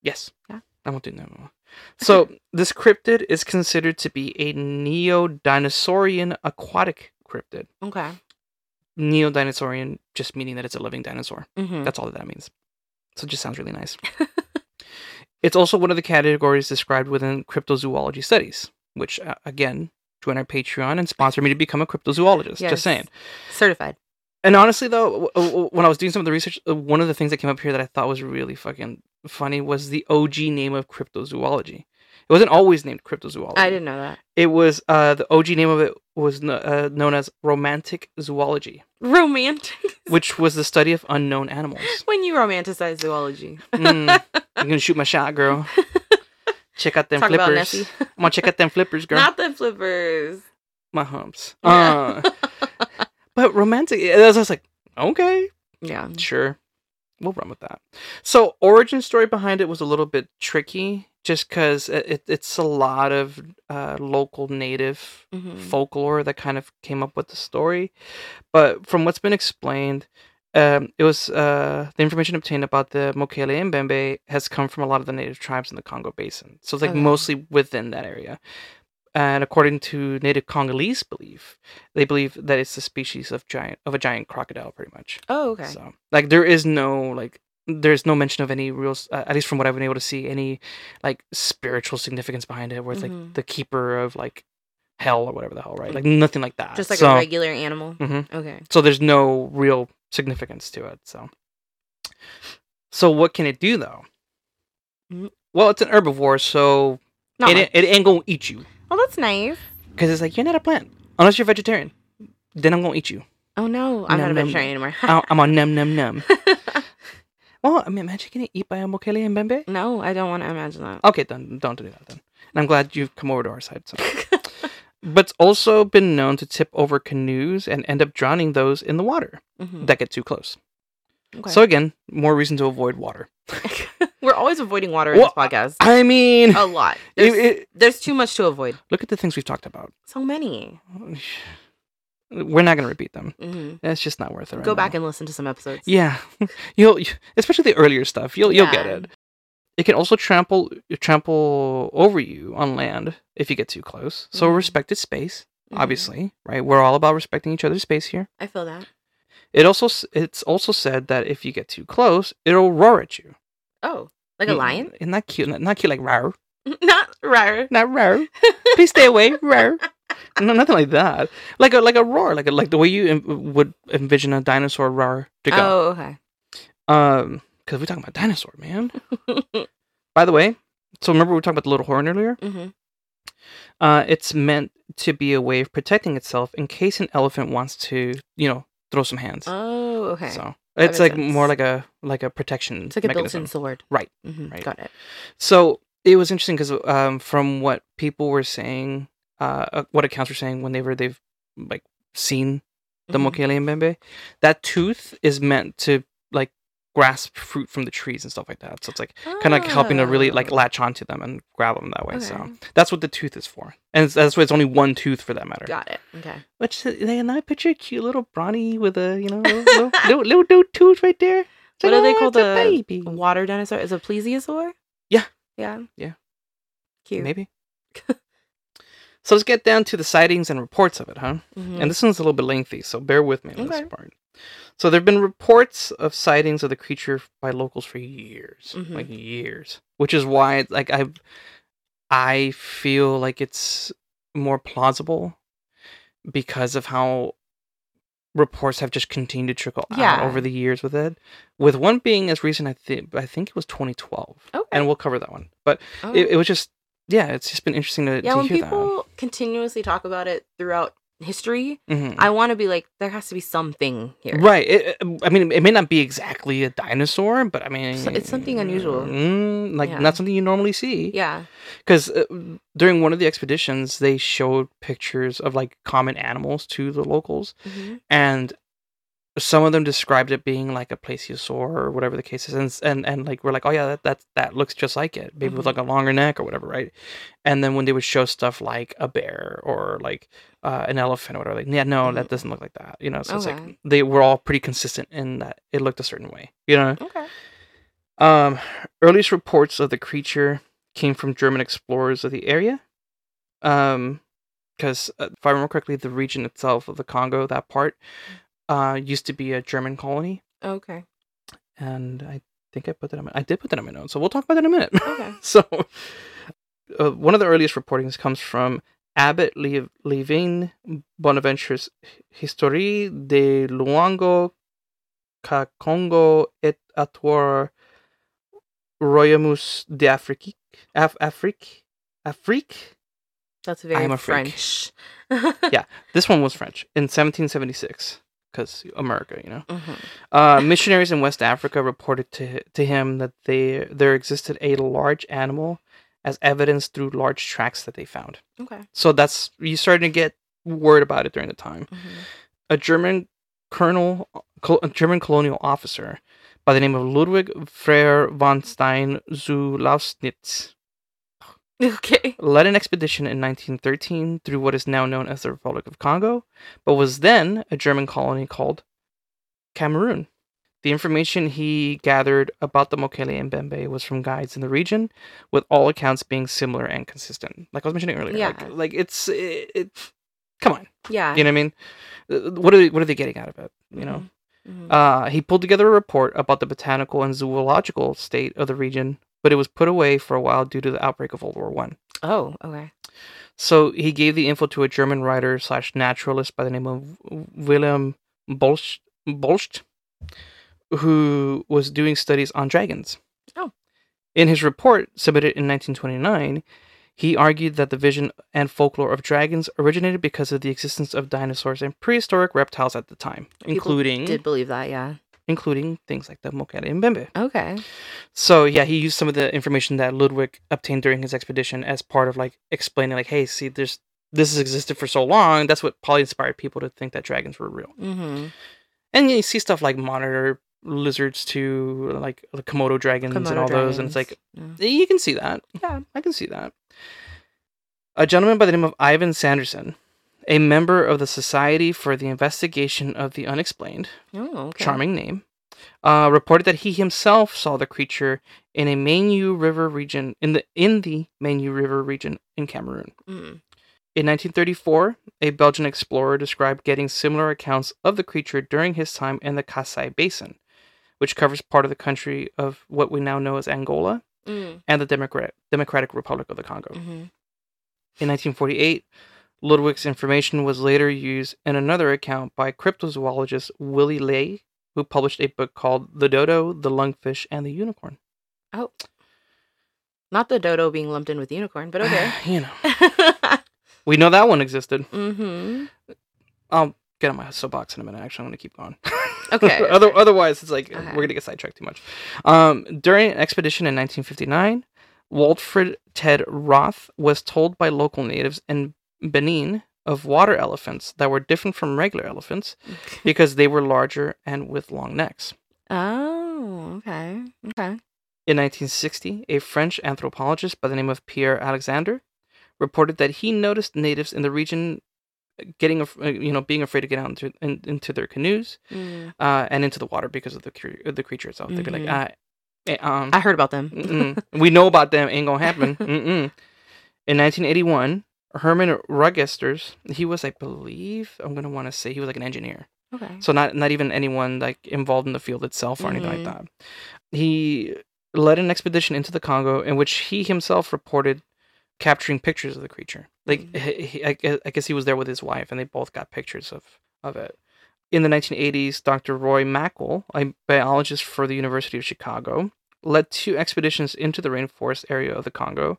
Yes.
Yeah.
I won't do that. no more. So this cryptid is considered to be a neo-dinosaurian aquatic cryptid.
Okay.
Neo-dinosaurian just meaning that it's a living dinosaur.
Mm-hmm.
That's all that that means. So it just sounds really nice. it's also one of the categories described within cryptozoology studies, which uh, again, join our Patreon and sponsor me to become a cryptozoologist.
Yes.
Just saying.
Certified.
And honestly, though, when I was doing some of the research, uh, one of the things that came up here that I thought was really fucking funny was the OG name of cryptozoology. It wasn't always named cryptozoology.
I didn't know that.
It was uh, the OG name of it was uh, known as romantic zoology,
Romantic.
which was the study of unknown animals.
when you romanticize zoology.
Mm, I'm gonna shoot my shot, girl. Check out them
Talk
flippers. I'm gonna check out them flippers, girl.
Not the flippers.
my humps.
Yeah.
Uh, but romantic. I was just like, okay,
yeah.
sure, we'll run with that. So origin story behind it was a little bit tricky, just because it, it, it's a lot of uh, local native
Mhm.
folklore that kind of came up with the story. But from what's been explained, um, it was uh, the information obtained about the Mokele Mbembe has come from a lot of the native tribes in the Congo Basin. So it's like
Okay.
mostly within that area. And according to native Congolese belief, they believe that it's a species of giant of a giant crocodile, pretty much.
Oh, okay.
So like there is no like there's no mention of any real uh, at least from what I've been able to see any like spiritual significance behind it where it's
Mhm.
like the keeper of like hell or whatever the hell right like nothing like that
Just like
so,
a regular animal.
Mhm.
Okay.
so there's no real significance to it so so what can it do though
Mm.
well it's an herbivore so
Not
it,
much.
it ain't gonna eat you
Well, that's nice.
because it's like you're not a plant unless you're vegetarian then I'm gonna eat you
Oh no, I'm
Num,
not a
num.
vegetarian anymore.
I- I'm on num num num well I mean imagine getting eat by a Mokele Mbembe
no, I don't want to imagine that.
Okay, then don't do that then. And I'm glad you've come over to our side. So. but it's also been known to tip over canoes and end up drowning those in the water
Mhm.
that get too close.
Okay.
So again, more reason to avoid water.
We're always avoiding water in
Well,
this podcast.
I mean,
A lot. There's,
it-
there's too much to avoid.
look at the things we've talked about.
So many.
We're not going to repeat them.
hmm
It's just not worth it. Right
Go back and listen to some episodes.
yeah, you'll especially the earlier stuff. You'll you'll get it. It can also trample trample over you on land if you get too close. So
Mhm.
respect its space.
Mhm.
Obviously, right? We're all about respecting each other's space here.
I feel that.
It also it's also said that if you get too close, it'll roar at you.
Oh, like a
Mm,
lion?
Isn't that cute? Not, not cute like roar.
Not rare.
Not roar. Please stay away. roar. no, nothing like that. Like a like a roar, like a, like the way you would envision a dinosaur roar to go.
Oh, okay.
Um, because we're talking about dinosaur, man. By the way, so remember we were talking about the little horn earlier?
hmm
Uh, it's meant to be a way of protecting itself in case an elephant wants to, you know, throw some hands.
Oh, okay.
So
That
it's like more like a like a protection.
it's like a
mechanism.
built-in sword.
Right,
hmm
right.
Got it.
So it was interesting because um, from what people were saying, uh, uh, what accounts were saying whenever they've like seen the
Mhm.
Mokele Mbembe, that tooth is meant to grasp fruit from the trees and stuff like that. So it's like kind of like helping to really like
Oh.
latch onto them and grab them that way. So that's what the tooth is for, and that's why it's only one tooth for that matter.
Got it. Okay.
Which uh, and I picture a cute little brawny with a you know little little, little, little, tooth right there. It's
What
like,
are they
"Ah,
called?
a
The
baby?
water dinosaur? Is a plesiosaur?
Yeah.
Yeah.
Yeah.
Cute.
Maybe. so let's get down to the sightings and reports of it, huh?
Mhm.
And this one's a little bit lengthy, so bear with me on
Okay.
this part. So there have been reports of sightings of the creature by locals for years,
Mhm.
like years, which is why like I I feel like it's more plausible because of how reports have just continued to trickle out over the years with it. With one being as recent, I think I think it was 2012,
Okay.
and we'll cover that one. But
Oh.
it, it was just yeah, it's just been interesting to,
yeah,
to
when people continuously talk about it throughout history.
Mhm.
I want to be like, there has to be something here.
Right. It, it- I mean, it may not be exactly a dinosaur, but I mean,
So it's something unusual.
Mm, like
Yeah.
not something you normally see.
Yeah.
Because uh, during one of the expeditions, they showed pictures of like common animals to the locals,
Mhm.
and some of them described it being like a plesiosaur or whatever the case is, and and, and like we're like, oh yeah, that that that looks just like it, maybe with
Mhm.
like a longer neck or whatever, right? And then when they would show stuff like a bear or like uh, an elephant or whatever, like yeah, no, that
Mhm.
doesn't look like that, you know. So it's like they were all pretty consistent in that it looked a certain way, you know.
Okay.
Um, earliest reports of the creature came from German explorers of the area. Um, because uh, if I remember correctly, the region itself of the Congo, that part, uh, used to be a German colony,
Okay.
and I think I put that in my, I did put that in my notes, so we'll talk about that in a minute.
Okay.
so, uh, one of the earliest reportings comes from Abbot Le- Levin Bonaventure's History de Loango, Kakongo et Atoire Royamus de Afrique. Af- Afrique? Afrique?
That's very
I'm a.
French.
Yeah. This one was French in 1776, because America, you know.
Mhm.
Uh, missionaries in West Africa reported to to him that they there existed a large animal as evidence through large tracks that they found.
Okay.
So that's you starting to get word about it during the time.
Mhm.
A German colonel, col- a German colonial officer by the name of Ludwig Frere von Stein zu Lausnitz
Okay.
led an expedition in 1913 through what is now known as the Republic of Congo, but was then a German colony called Cameroon. The information he gathered about the Mokele Mbembe was from guides in the region, with all accounts being similar and consistent. Like I was mentioning earlier,
Yeah.
like, like it's it, it. Come on,
Yeah.
you know what I mean? Uh, What are they, what are they getting out of it? You know,
Mhm.
uh, he pulled together a report about the botanical and zoological state of the region, but it was put away for a while due to the outbreak of World War One.
Oh, okay.
So he gave the info to a German writer slash naturalist by the name of Wilhelm Bolst, Bolst, who was doing studies on dragons.
Oh.
In his report submitted in 1929, he argued that the vision and folklore of dragons originated because of the existence of dinosaurs and prehistoric reptiles at the time,
People
including
Did believe that, yeah.
Including things like the Mokele Mbembe.
Okay.
So yeah, he used some of the information that Ludwig obtained during his expedition as part of like explaining like, hey, see, there's this has existed for so long. That's what probably inspired people to think that dragons were real.
Mm-hmm.
And you see stuff like monitor lizards to like the Komodo dragons and all those, and it's like you can see that. Yeah, I can see that. A gentleman by the name of Ivan Sanderson, a member of the Society for the Investigation of the Unexplained,
oh, okay.
charming name, uh, reported that he himself saw the creature in a Manu River region in the in the Manu River region in Cameroon.
Mm.
In 1934, a Belgian explorer described getting similar accounts of the creature during his time in the Kasai Basin, which covers part of the country of what we now know as Angola
Mm.
and the Democrat- Democratic Republic of the Congo.
hmm
In 1948, Ludwig's information was later used in another account by cryptozoologist Willy Ley, who published a book called The Dodo, the Lungfish, and the Unicorn.
Oh. Not the dodo being lumped in with unicorn, but okay.
you know, we know that one existed.
mm-hmm.
I'll get on my soapbox in a minute. Actually, I'm going to keep going.
Okay,
Other,
okay.
otherwise, it's like
Okay.
we're going to get sidetracked too much. Um, during an expedition in 1959, Walfred Ted Roth was told by local natives in Benin of water elephants that were different from regular elephants because they were larger and with long necks.
Oh, okay. Okay.
In 1960, a French anthropologist by the name of Pierre Alexander reported that he noticed natives in the region getting, af- uh, you know, being afraid to get out into, in, into their canoes
Mm.
uh, and into the water because of the cre- the creature itself. They'd be like, uh, eh, um,
I heard about them.
we know about them. Ain't gonna happen. Mm-mm. In 1981, Herman Regusters, he was, I believe, I'm gonna want to say he was like an engineer.
okay.
So not not even anyone like involved in the field itself or anything like
Mhm.
that. He led an expedition into the Congo in which he himself reported capturing pictures of the creature. Like
Mhm.
he, he- I, I guess he was there with his wife, and they both got pictures of of it. In the 1980s, Dr. Roy Mackal, a biologist for the University of Chicago, led two expeditions into the rainforest area of the Congo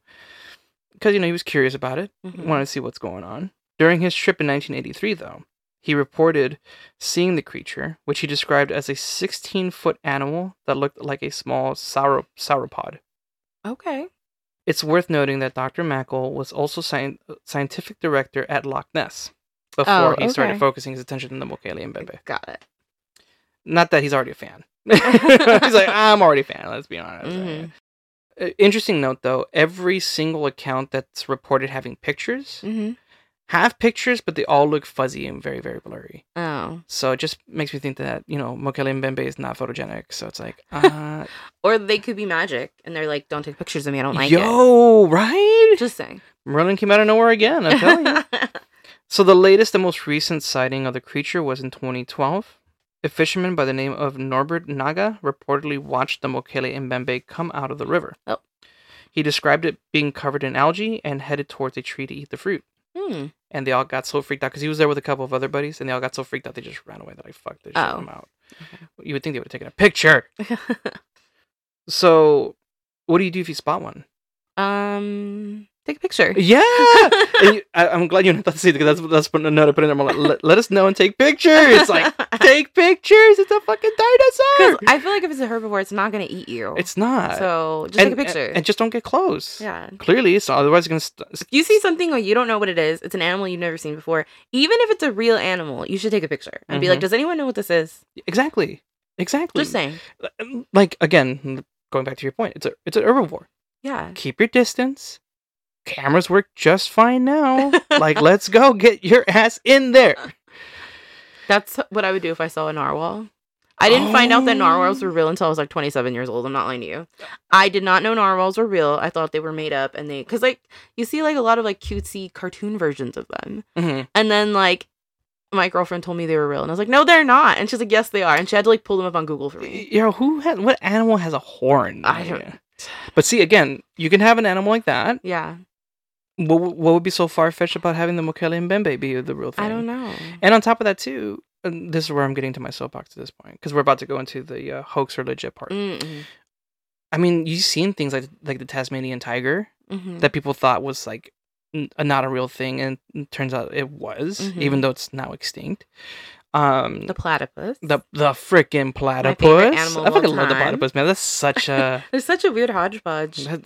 because you know he was curious about it
Mhm.
wanted to see what's going on. During his trip in 1983, though, he reported seeing the creature, which he described as a 16 foot animal that looked like a small sauro- sauropod.
Okay.
It's worth noting that Dr. Mackal was also scien- scientific director at Loch Ness before
Oh,
he started focusing his attention on the Mokele Mbembe.
Got it.
Not that he's already a fan. he's like, I'm already a fan, let's be honest.
Mhm.
Uh, Interesting note though, every single account that's reported having pictures
Mm-hmm.
have pictures, but they all look fuzzy and very, very blurry.
Oh.
So it just makes me think that, you know, Mokele Mbembe is not photogenic. So it's like, uh,
Or they could be magic, and they're like, "Don't take pictures of me. I don't like it."
yo, right?
Just saying.
Merlin came out of nowhere again, I'm telling you. So the latest and most recent sighting of the creature was in 2012. A fisherman by the name of Norbert Naga reportedly watched the Mokele Mbembe come out of the river.
Oh.
He described it being covered in algae and headed towards a tree to eat the fruit.
Hmm.
And they all got so freaked out because he was there with a couple of other buddies, and they all got so freaked out they just ran away. That I like, "Fuck this, shit,
Oh.
I'm out." You would think they would have taken a picture. So, what do you do if you spot one?
um. Take a picture.
Yeah, And you- I, I'm glad you didn't have to see it because that's that's put another put in there. I'm like, let, let us know and take pictures. Like, take pictures. It's a fucking dinosaur.
I feel like if it's a herbivore, it's not gonna eat you.
It's not.
so just
and,
take a picture.
and, and just don't get close.
yeah.
Clearly, so otherwise it's gonna. St-
If you see something or you don't know what it is, it's an animal you've never seen before. Even if it's a real animal, you should take a picture and be like,
Mhm.
"Does anyone know what this is?"
exactly. Exactly.
Just saying.
Like again, going back to your point, it's a it's an herbivore.
Yeah.
keep your distance. Cameras work just fine now. like, let's go. Get your ass in there.
That's what I would do if I saw a narwhal. I didn't find out that narwhals
Oh.
were real until I was like 27 years old. I'm not lying to you. I did not know narwhals were real. I thought they were made up and they cuz like you see like a lot of like cutesy cartoon versions of them.
hmm
And then like my girlfriend told me they were real and I was like, "No, they're not." And she's like, "Yes, they are." And she had to like pull them up on Google for me.
You know, who has what animal has a horn?
I don't-
But see, again, you can have an animal like that.
Yeah.
What, what would be so far fetched about having the Mokele Mbembe be the real thing?
I don't know.
And on top of that, too, this is where I'm getting to my soapbox at this point because we're about to go into the uh, hoax or legit part.
Mm-mm.
I mean, you've seen things like like the Tasmanian tiger
Mhm.
that people thought was like n- not a real thing, and it turns out it was,
Mhm.
even though it's now extinct. Um,
The platypus.
the the freaking platypus. I fucking love the platypus, man. That's such a.
They're such a weird hodgepodge.
that-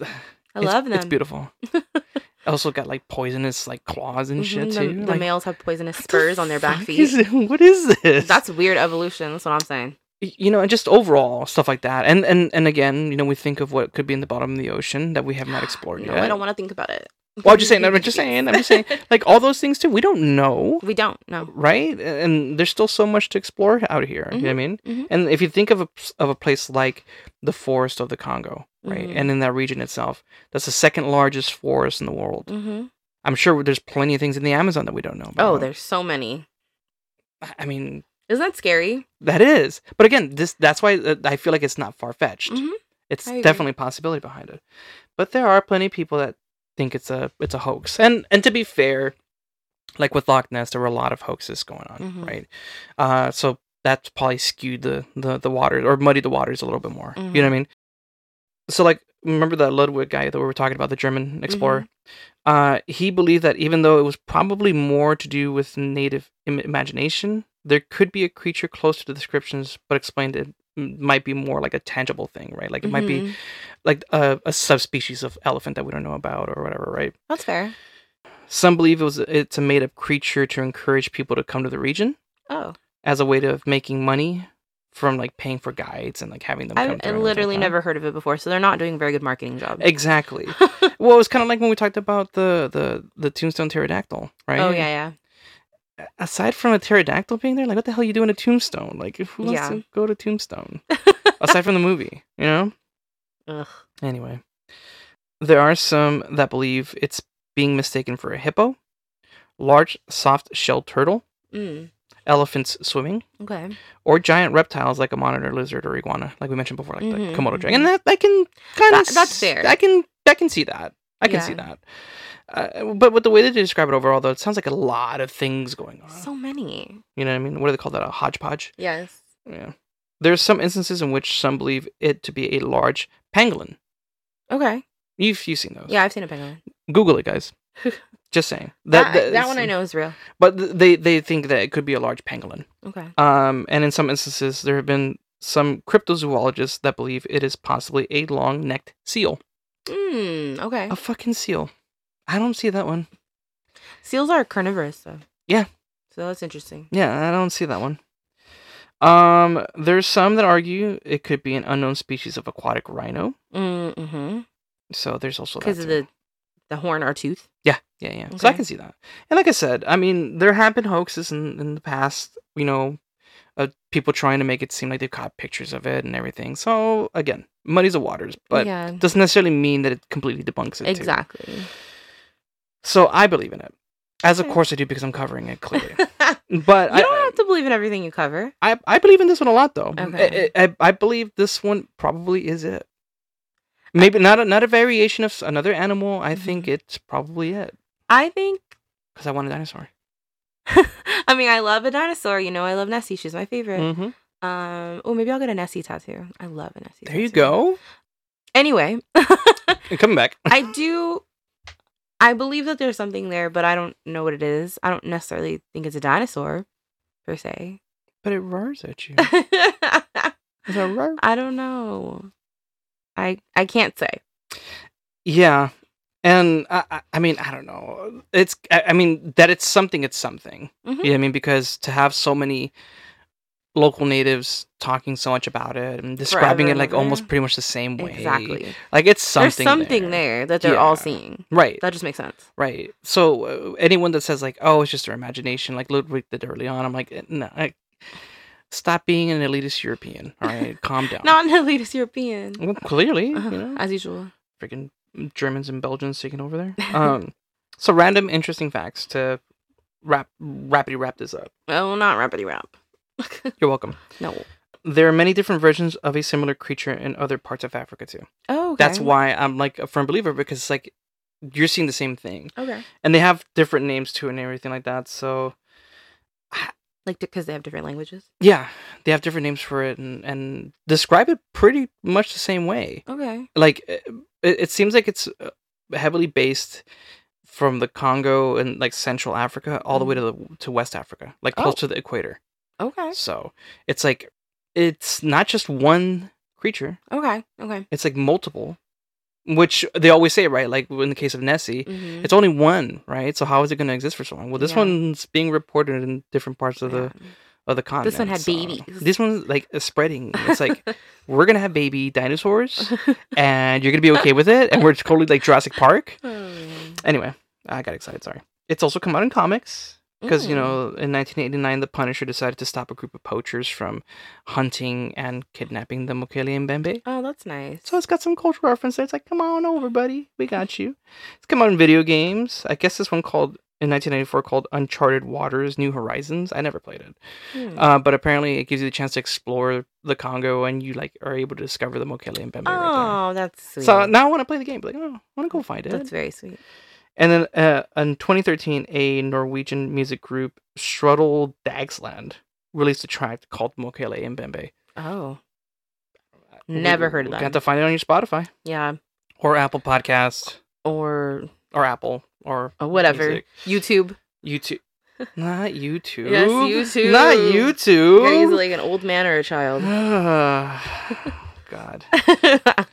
I love them.
It's beautiful. also got like poisonous like claws and shit
Mhm,
too.
The, the
like,
males have poisonous
the
spurs on their back feet.
is what is this?
That's weird evolution. That's what I'm saying.
You know, and just overall stuff like that. And and and again, you know, we think of what could be in the bottom of the ocean that we have not explored
No,
yet.
I don't want to think about it.
Well, I'm just saying. I'm just saying. I'm just saying. Like all those things too. We don't know,
we don't know.
right? And there's still so much to explore out here. You know what I mean?
mhm.
And if you think of a of a place like the forest of the Congo, right,
Mhm.
and in that region itself, that's the second largest forest in the world.
hmm
I'm sure there's plenty of things in the Amazon that we don't know about.
Oh, there's so many.
I mean,
Isn't that scary?
that is. But again, this that's why uh, I feel like it's not far fetched.
Mhm.
It's definitely a possibility behind it. But there are plenty of people that think it's a it's a hoax. And and to be fair, like with Loch Ness, there were a lot of hoaxes going on,
Mhm.
right? Uh, so that's probably skewed the the the water or muddied the waters a little bit more. You know what I
Mhm.
mean? So like, remember that Ludwig guy that we were talking about, the German explorer? Uh, he believed that even though it was probably more to do with native Im- imagination, there could be a creature close to the descriptions, but explained it might be more like a tangible thing, right? Like it might be
Mhm.
like a, a subspecies of elephant that we don't know about or whatever, right?
That's fair.
Some believe it was it's a made up creature to encourage people to come to the region
Oh,
as a way of making money from like paying for guides and like having them.
I,
come
I
through
literally
like
never heard of it before, so they're not doing a very good marketing job.
Exactly. well, it's kind of like when we talked about the the the tombstone pterodactyl, right?
Oh yeah, yeah.
Aside from a pterodactyl being there, like what the hell are you doing in a tombstone? Like who wants
Yeah.
to go to Tombstone? Aside from the movie, you know.
Ugh.
Anyway, there are some that believe it's being mistaken for a hippo, large soft shell turtle,
Mm,
elephants swimming,
okay.
or giant reptiles like a monitor lizard or iguana, like we mentioned before, like
Mhm,
the Komodo dragon. That I can kind of
That- that's fair.
I can I can see that. I can see that. Uh, but with the way that they describe it overall, though, it sounds like a lot of things going on.
So many.
you know what I mean? What do they call that? A hodgepodge?
Yes.
Yeah. There's some instances in which some believe it to be a large pangolin.
Okay.
You've you've seen those.
Yeah, I've seen a pangolin.
Google it, guys. Just saying.
That that, one I know is real.
But they they think that it could be a large pangolin.
Okay.
Um, and in some instances, there have been some cryptozoologists that believe it is possibly a long-necked seal.
Mm, okay.
A fucking seal. I don't see that one.
Seals are carnivorous, though.
Yeah.
So that's interesting.
Yeah, I don't see that one. Um, there's some that argue it could be an unknown species of aquatic rhino.
Mm-hmm.
So there's also
Because of the the horn or tooth.
Yeah, yeah, yeah. So I can see that. And like I said, I mean, there have been hoaxes in, in the past, you know, uh, people trying to make it seem like they've caught pictures of it and everything. So again, muddies the waters, but
yeah.
doesn't necessarily mean that it completely debunks it. too. So I believe in it. As of course I do because I'm covering it clearly.
you
But I,
don't have to believe in everything you cover.
I, I believe in this one a lot though.
Okay.
I, I, I believe this one probably is it. Maybe not a, not a variation of another animal. I think
Mhm.
it's probably it
I think.
because I want a dinosaur.
I mean, I love a dinosaur. You know, I love Nessie. She's my favorite.
Mm-hmm.
Um. Oh, maybe I'll get a Nessie tattoo. I love a Nessie.
There you go.
Anyway,
coming back.
I do. I believe that there's something there, but I don't know what it is. I don't necessarily think it's a dinosaur, per se.
But it roars at you.
I
Is that roar?
don't know. I I can't say.
Yeah. And I, I- I mean, I don't know. It's, I, I mean, that it's something, it's something.
Mhm.
Know what I mean? Because to have so many local natives talking so much about it and describing
Forever
it like almost pretty much the same way.
Exactly.
Like it's something.
There's something there, that they're all seeing.
Right.
That just makes sense.
Right. So uh, anyone that says like, "Oh, it's just their imagination," like Ludwig did early on, I'm like, eh, no, I, stop being an elitist European. All right, calm down.
Not an elitist European.
Well, clearly,
Uh-huh,
know,
As usual.
freaking Germans and Belgians taking over there. Um, so random interesting facts to wrap rapidly wrap this up.
Oh, not rapidy rap.
You're welcome.
no.
There are many different versions of a similar creature in other parts of Africa too.
Oh, okay.
That's why I'm like a firm believer because it's like you're seeing the same thing,
Okay.
and they have different names too and everything like that. So
Like, because they have different languages.
yeah, they have different names for it and and describe it pretty much the same way.
Okay.
Like it, it seems like it's uh, heavily based from the Congo and like Central Africa all the way to the to West Africa, like close
Oh.
to the equator.
Okay.
So it's like it's not just one creature;
Okay. Okay.
it's like multiple. Which they always say, right? Like in the case of Nessie,
Mm-hmm.
it's only one, right? So how is it going to exist for so long? Well, this
Yeah.
one's being reported in different parts of the of the continent.
This one had
so-
babies.
This one's like spreading. It's like we're gonna have baby dinosaurs, and you're gonna be okay with it, and we're totally like Jurassic Park. Anyway, I got excited. Sorry. It's also come out in comics because you
Mm.
know in 1989 the Punisher decided to stop a group of poachers from hunting and kidnapping the Mokele Mbembe.
Oh, that's nice.
So it's got some cultural reference there. It's like, come on over, buddy. We got you. It's come out in video games. I guess this one called in 1994 called Uncharted Waters: New Horizons. I never played it.
Hmm.
Uh, but apparently, it gives you the chance to explore the Congo, and you like are able to discover the Mokele Mbembe right
oh, that's sweet.
So now I want to play the game. Like, oh, I want to go find it.
that's very sweet.
And then uh, in 2013, a Norwegian music group, Strudel Dagsland, released a track called Mokele Mbembe.
Oh. Never heard of that.
You have to find it on your Spotify
Yeah.
or Apple Podcast
Or
or Apple or
or whatever.
Music.
YouTube.
YouTube. Not YouTube.
Yes, YouTube.
Not
You're
YouTube.
easily like an old man or a child.
God.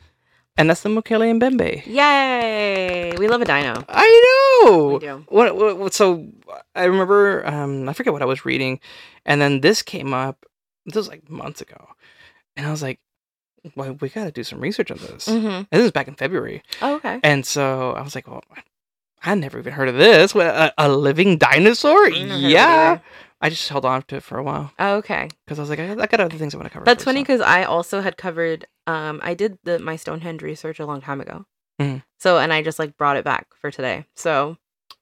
And that's the Mokele Mbembe.
Yay! We love a dino.
I know.
We do.
What, what? So I remember. Um, I forget what I was reading, and then this came up. This was like months ago, and I was like, "Well, we got to do some research on this."
Mm-hmm.
And this is back in February,
Oh, okay.
and so I was like, "Well, I never even heard of this. What, a, a living dinosaur?
Never heard of it
Yeah." I just held on to it for a while
Oh, okay.
because I was like, I, I got other things I want to cover.
That's
first,
funny
so-
because I also had covered. Um, I did the my Stonehenge research a long time ago.
Mhm.
So and I just like brought it back for today. So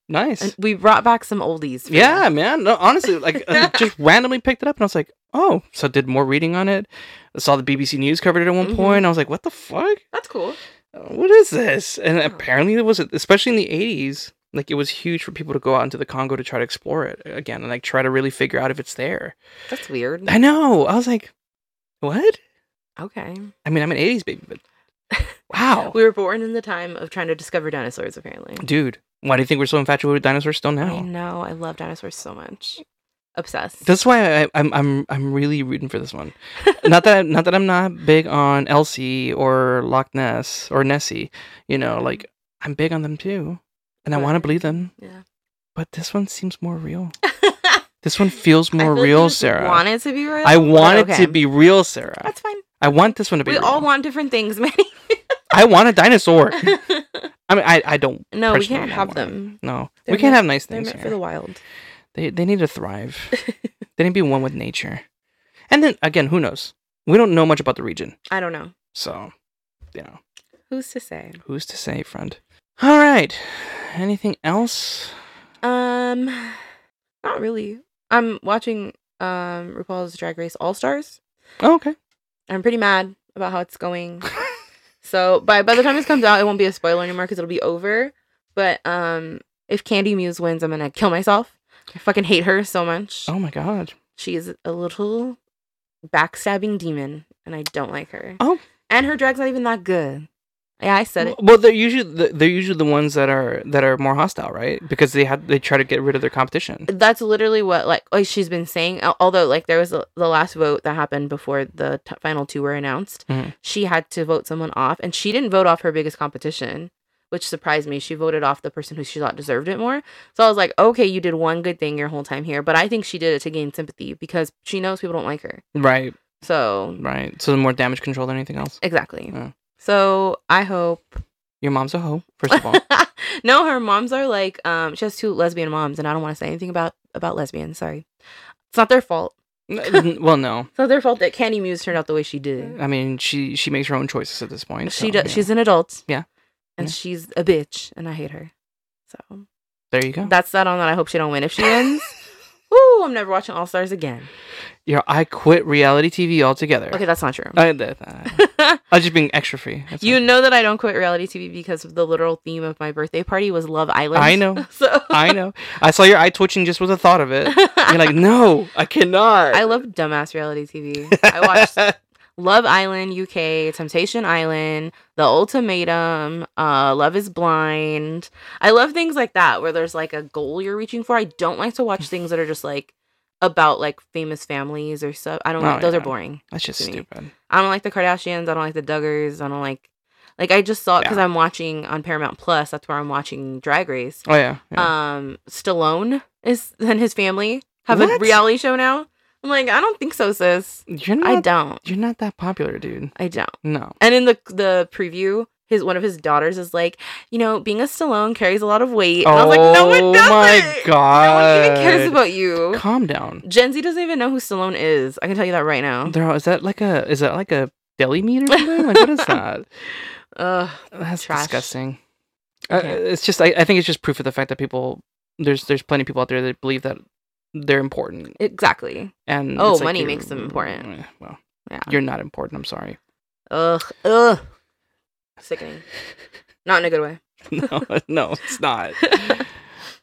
nice.
and we brought back some oldies. you.
Yeah, man. No, honestly, like I just randomly picked it up and I was like, oh, so I did more reading on it. I saw the BBC News covered it at one
Mhm.
point. I was like, what the fuck?
that's cool.
Uh, What is this? And
Oh.
apparently it was, especially in the 80s, like it was huge for people to go out into the Congo to try to explore it uh, again and like try to really figure out if it's there.
That's weird.
I know. I was like, what?
Okay.
I mean, I'm an 80s baby, but wow.
We were born in the time of trying to discover dinosaurs. Apparently.
Dude, why do you think we're so infatuated with dinosaurs still
I
now?
know. I love dinosaurs so much. Obsessed.
That's why I, I'm I'm I'm really rooting for this one. not that I'm, not that I'm not big on Elsie or Loch Ness or Nessie. You know, like I'm big on them too, and I want to believe them.
yeah.
But this one seems more real. This one feels more
like
real, Sara.
Want it to be real?
I want it to be real, Sara.
That's fine.
I want this one to be.
We
real.
all want different things, Manny.
I want a dinosaur. I mean, I I don't.
no, we can't have them.
No,
They're
we can't
meant-
have nice things.
They're meant for the wild.
They they need to thrive. they need to be one with nature. And then again, who knows? We don't know much about the region,
I don't know.
so you know.
Who's to say?
Who's to say, friend? All right. Anything else?
Um, not really. I'm watching um RuPaul's Drag Race All Stars.
Oh, okay.
I'm pretty mad about how it's going. So by by the time this comes out, it won't be a spoiler anymore because it'll be over. But um, if Kandy Muse wins, I'm gonna kill myself. I fucking hate her so much.
oh my god.
She is a little backstabbing demon, and I don't like her.
Oh.
and her drag's not even that good. Yeah, I said it.
Well, they're usually the, they're usually the ones that are that are more hostile, right? Because they have they try to get rid of their competition.
That's literally what like, like she's been saying. Although like there was a, the last vote that happened before the t- final two were announced,
Mhm.
she had to vote someone off, and she didn't vote off her biggest competition, which surprised me. She voted off the person who she thought deserved it more. So I was like, okay, you did one good thing your whole time here, but I think she did it to gain sympathy because she knows people don't like her.
Right.
So
Right. So more damage control than anything else.
exactly.
Yeah.
So I hope
Your mom's a hoe, first of all.
no, her moms are like um she has two lesbian moms and I don't want to say anything about about lesbians, sorry. It's not their fault.
Well, no.
It's not their fault that Kandy Muse turned out the way she did.
I mean, she she makes her own choices at this point.
she
so,
does
yeah.
she's an adult.
Yeah.
And
Yeah.
she's a bitch and I hate her. So
There you go.
that's that on that. I hope she don't win. If she wins, ooh, I'm never watching All Stars again.
Yeah, I quit reality TV altogether.
Okay, that's not true.
I, that- I was just being extra free.
You
all.
know that I don't quit reality TV because the literal theme of my birthday party was Love Island.
I know.
So
I know. I saw your eye twitching just with the thought of it. You're like, no, I cannot.
I love dumbass reality TV. I watched Love Island UK, Temptation Island, The Ultimatum, uh, Love is Blind. I love things like that where there's like a goal you're reaching for. I don't like to watch things that are just like about like famous families or stuff. I don't
Oh,
like those
yeah.
are boring.
That's just
stupid. me. I don't like the Kardashians. I don't like the Duggars. I don't like like I just saw it because
Yeah.
I'm watching on Paramount Plus. That's where I'm watching Drag Race.
Oh yeah. yeah.
Um, Stallone is and his family have a reality show now. I'm like, I don't think so, sis.
you're not.
I don't.
You're not that popular, dude.
I don't.
No.
And in the the preview, his one of his daughters is like, you know, being a Stallone carries a lot of weight. And I was like, no, it
Oh
doesn't.
my god.
No one even cares about you.
Calm down.
Gen Z doesn't even know who Stallone is. I can tell you that right now.
There, is that like a is that like a deli meat or something? like what is that?
Ugh.
That's
Trash.
disgusting. Uh,
Yeah.
it's just I, I think it's just proof of the fact that people there's there's plenty of people out there that believe that they're important
Exactly.
and
Oh,
like
money makes them important.
eh, Well,
Yeah.
you're not important. I'm sorry.
Ugh. Ugh. Sickening. Not in a good way.
no, no, it's not. Um,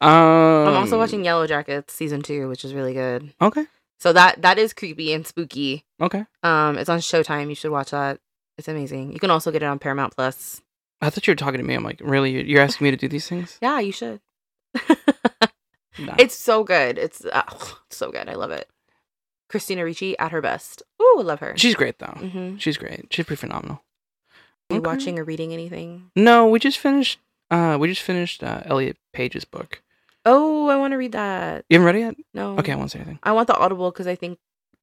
I'm also watching Yellow Jackets season two, which is really good.
Okay,
So that that is creepy and spooky.
okay.
Um, it's on Showtime. You should watch that. It's amazing. You can also get it on Paramount Plus.
I thought you were talking to me. I'm like, really? You're- asking me to do these things?
Yeah, you should.
Nah.
It's so good. It's uh, so good. I love it. Christina Ricci at her best. Ooh, I love her.
She's great though.
mm-hmm.
She's great. She's pretty phenomenal.
You
Okay.
watching or reading anything?
No, we just finished. Uh, we just finished uh, Elliot Page's book.
Oh, I want to read that.
You haven't read it yet?
No.
Okay, I won't say anything.
I want the Audible because I think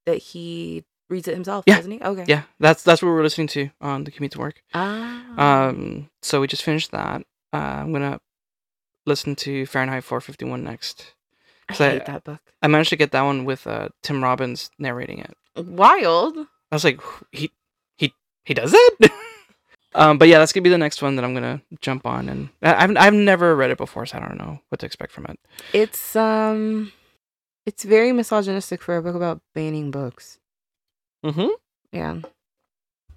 that he reads it himself,
Yeah.
doesn't he? Okay.
Yeah, that's that's what we're listening to on the commute to work.
Ah.
Um, so we just finished that. Uh, I'm gonna listen to Fahrenheit 451 next.
I
so I-
hate that book.
I managed to get that one with uh, Tim Robbins narrating it.
Wild.
I was like, he he he does it. um, but yeah, that's gonna be the next one that I'm gonna jump on, and I- I've I've never read it before, so I don't know what to expect from it.
It's um, it's very misogynistic for a book about banning books.
Mm-hmm.
Yeah.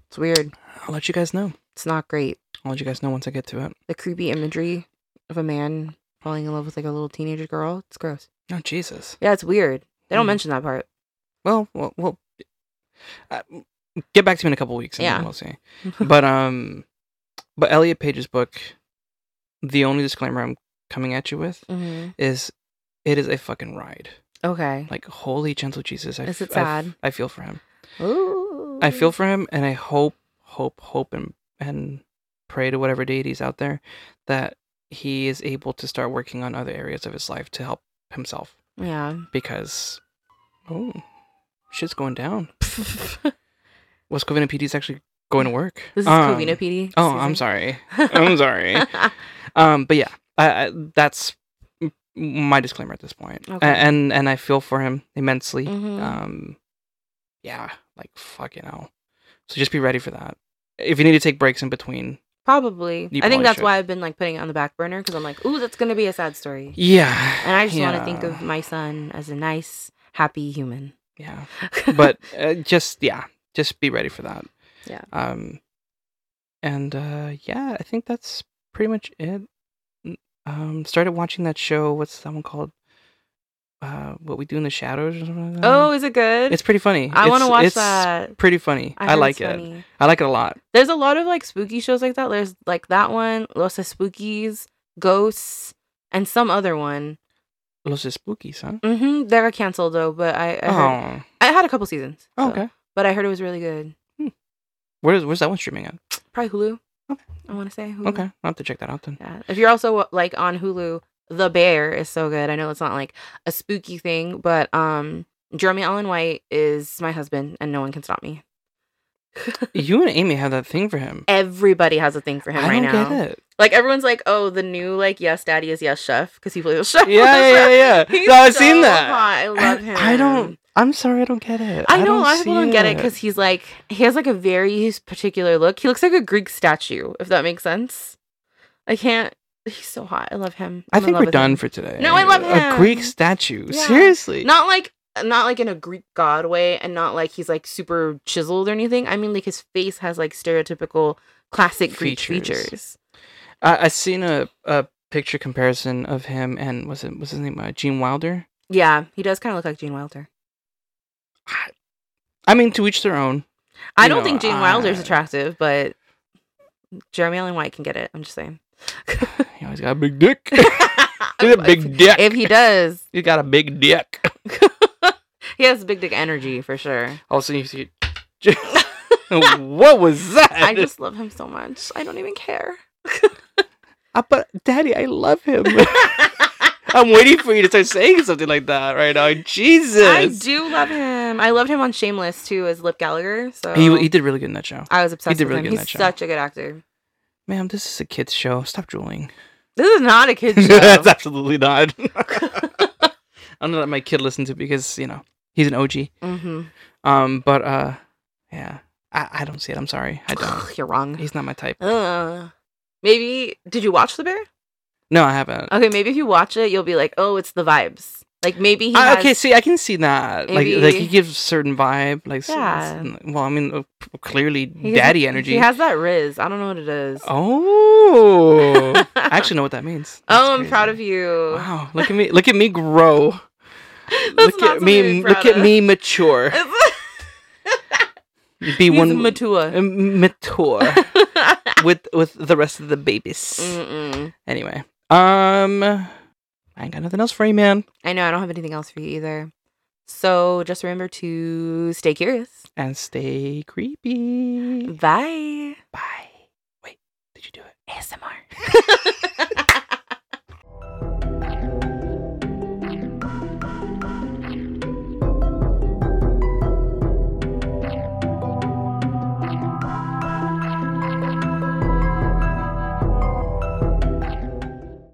It's weird.
I'll let you guys know.
It's not great.
I'll let you guys know once I get to it.
The creepy imagery of a man falling in love with like a little teenager girl. It's gross.
Oh Jesus.
Yeah, it's weird. They don't
Hmm.
mention that part.
Well, well, well. Uh, get back to me in a couple weeks, and
Yeah.
then we'll see. but um, but Elliot Page's book. The only disclaimer I'm coming at you with
hmm
is, it is a fucking ride.
Okay.
Like holy gentle Jesus, I,
Is it
f- I f-
sad?
I feel for him.
Ooh.
I feel for him, and I hope, hope, hope, and and pray to whatever deities out there that he is able to start working on other areas of his life to help himself
Yeah.
because oh, shit's going down. West Covina PD is actually going to work.
This is
Um,
Covina PD.
Oh, I'm sorry. I'm sorry. Um, but yeah, I, I, that's my disclaimer at this point. A-
Okay.
And and I feel for him immensely.
Mhm.
Um, yeah, like fuck you know. So just be ready for that. If you need to take breaks in between,
Probably.
You
I think that's
should.
why I've been like putting it on the back burner because I'm like, ooh, that's gonna be a sad story,
yeah.
and I just want to think of my son as a nice, happy human.
yeah. But uh, just yeah, just be ready for that.
Yeah.
Um, and uh, yeah, I think that's pretty much it. Um, started watching that show. What's that one called? Uh, what we do in the shadows or something like that?
oh, is it good?
it's pretty funny.
I want to watch
it's
that.
Pretty funny. I,
heard
like it.
funny.
I like it a lot.
There's a lot of like spooky shows like that. There's like that one, Los Espookys, Ghosts, and some other one.
Los Espookys, huh?
Mm-hmm. They got canceled though, but I I, heard,
Oh,
I had a couple seasons.
oh, okay.
But I heard it was really good.
Where's where's that one streaming at?
Probably Hulu.
Okay.
I want to say Hulu.
Okay, I'll have to check that out then.
Yeah. If you're also like on Hulu, The Bear is so good. I know it's not like a spooky thing, but um Jeremy Allen White is my husband and no one can stop me.
You and Amy have that thing for him.
Everybody has a thing for him
I
right now.
get it.
Like everyone's like, "Oh, the new like Yes Daddy is Yes Chef" because he plays a chef.
Yeah, yeah, yeah.
He's
no, I've seen that.
hot. I love him.
I don't. I'm sorry, I don't get it.
I know a lot of people don't get it because he's like he has like a very particular look. He looks like a Greek statue, if that makes sense. I can't. He's so hot. I love him.
I
I'm in
think we're done
him.
for today.
No, I love him.
A Greek statue.
Yeah.
Seriously.
Not like not like in a Greek god way, and not like he's like super chiseled or anything. I mean, like his face has like stereotypical classic Greek
Features.
features.
I, I seen a, a picture comparison of him and was it was his name uh, Gene Wilder.
Yeah, he does kind of look like Gene Wilder.
I mean, to each their own.
I don't
know,
think Gene Wilder's
I-
attractive, but Jeremy Allen White can get it. I'm just saying.
He always got a big dick. He's a big dick.
If he does,
He's got a big dick.
he has big dick energy for sure.
All of a sudden you see. what was that?
I just love him so much. I don't even care.
Uh, but Daddy, I love him. I'm waiting for you to start saying something like that right now. Jesus.
I do love him. I loved him on Shameless too as Lip Gallagher. So
He, he did really good in that show.
I was obsessed he
did
with
really
him.
good in
He's
that show.
such a good actor.
Ma'am, this is a kid's show. Stop drooling.
This is not a kid's show.
That's absolutely not. I'm gonna let my kid listen to it because, you know, he's an OG.
mm-hmm.
Um, but uh yeah. I, I don't see it. I'm sorry. I don't.
You're wrong.
He's not my type.
Uh, maybe did you watch The Bear?
No, I haven't.
Okay, maybe if you watch it, you'll be like, oh, it's the vibes. Like maybe he has,
okay, see, I can see that. Like, like he gives certain vibe. Like,
Yeah.
well, I mean, uh, clearly,
he-
daddy energy.
He has that rizz. I don't know what it is.
oh, I actually know what that means.
Oh, I'm proud of you.
Wow, look at me! Look at me grow. Look at me!
something to be
Look
proud
at me mature. Be
He's
one
mature.
mature with with the rest of the babies.
Mm-mm.
Anyway, um, I ain't got nothing else for you, man.
I know I don't have anything else for you either. So just remember to stay curious.
And stay creepy.
Bye.
Bye. Wait, did you do it?
ASMR.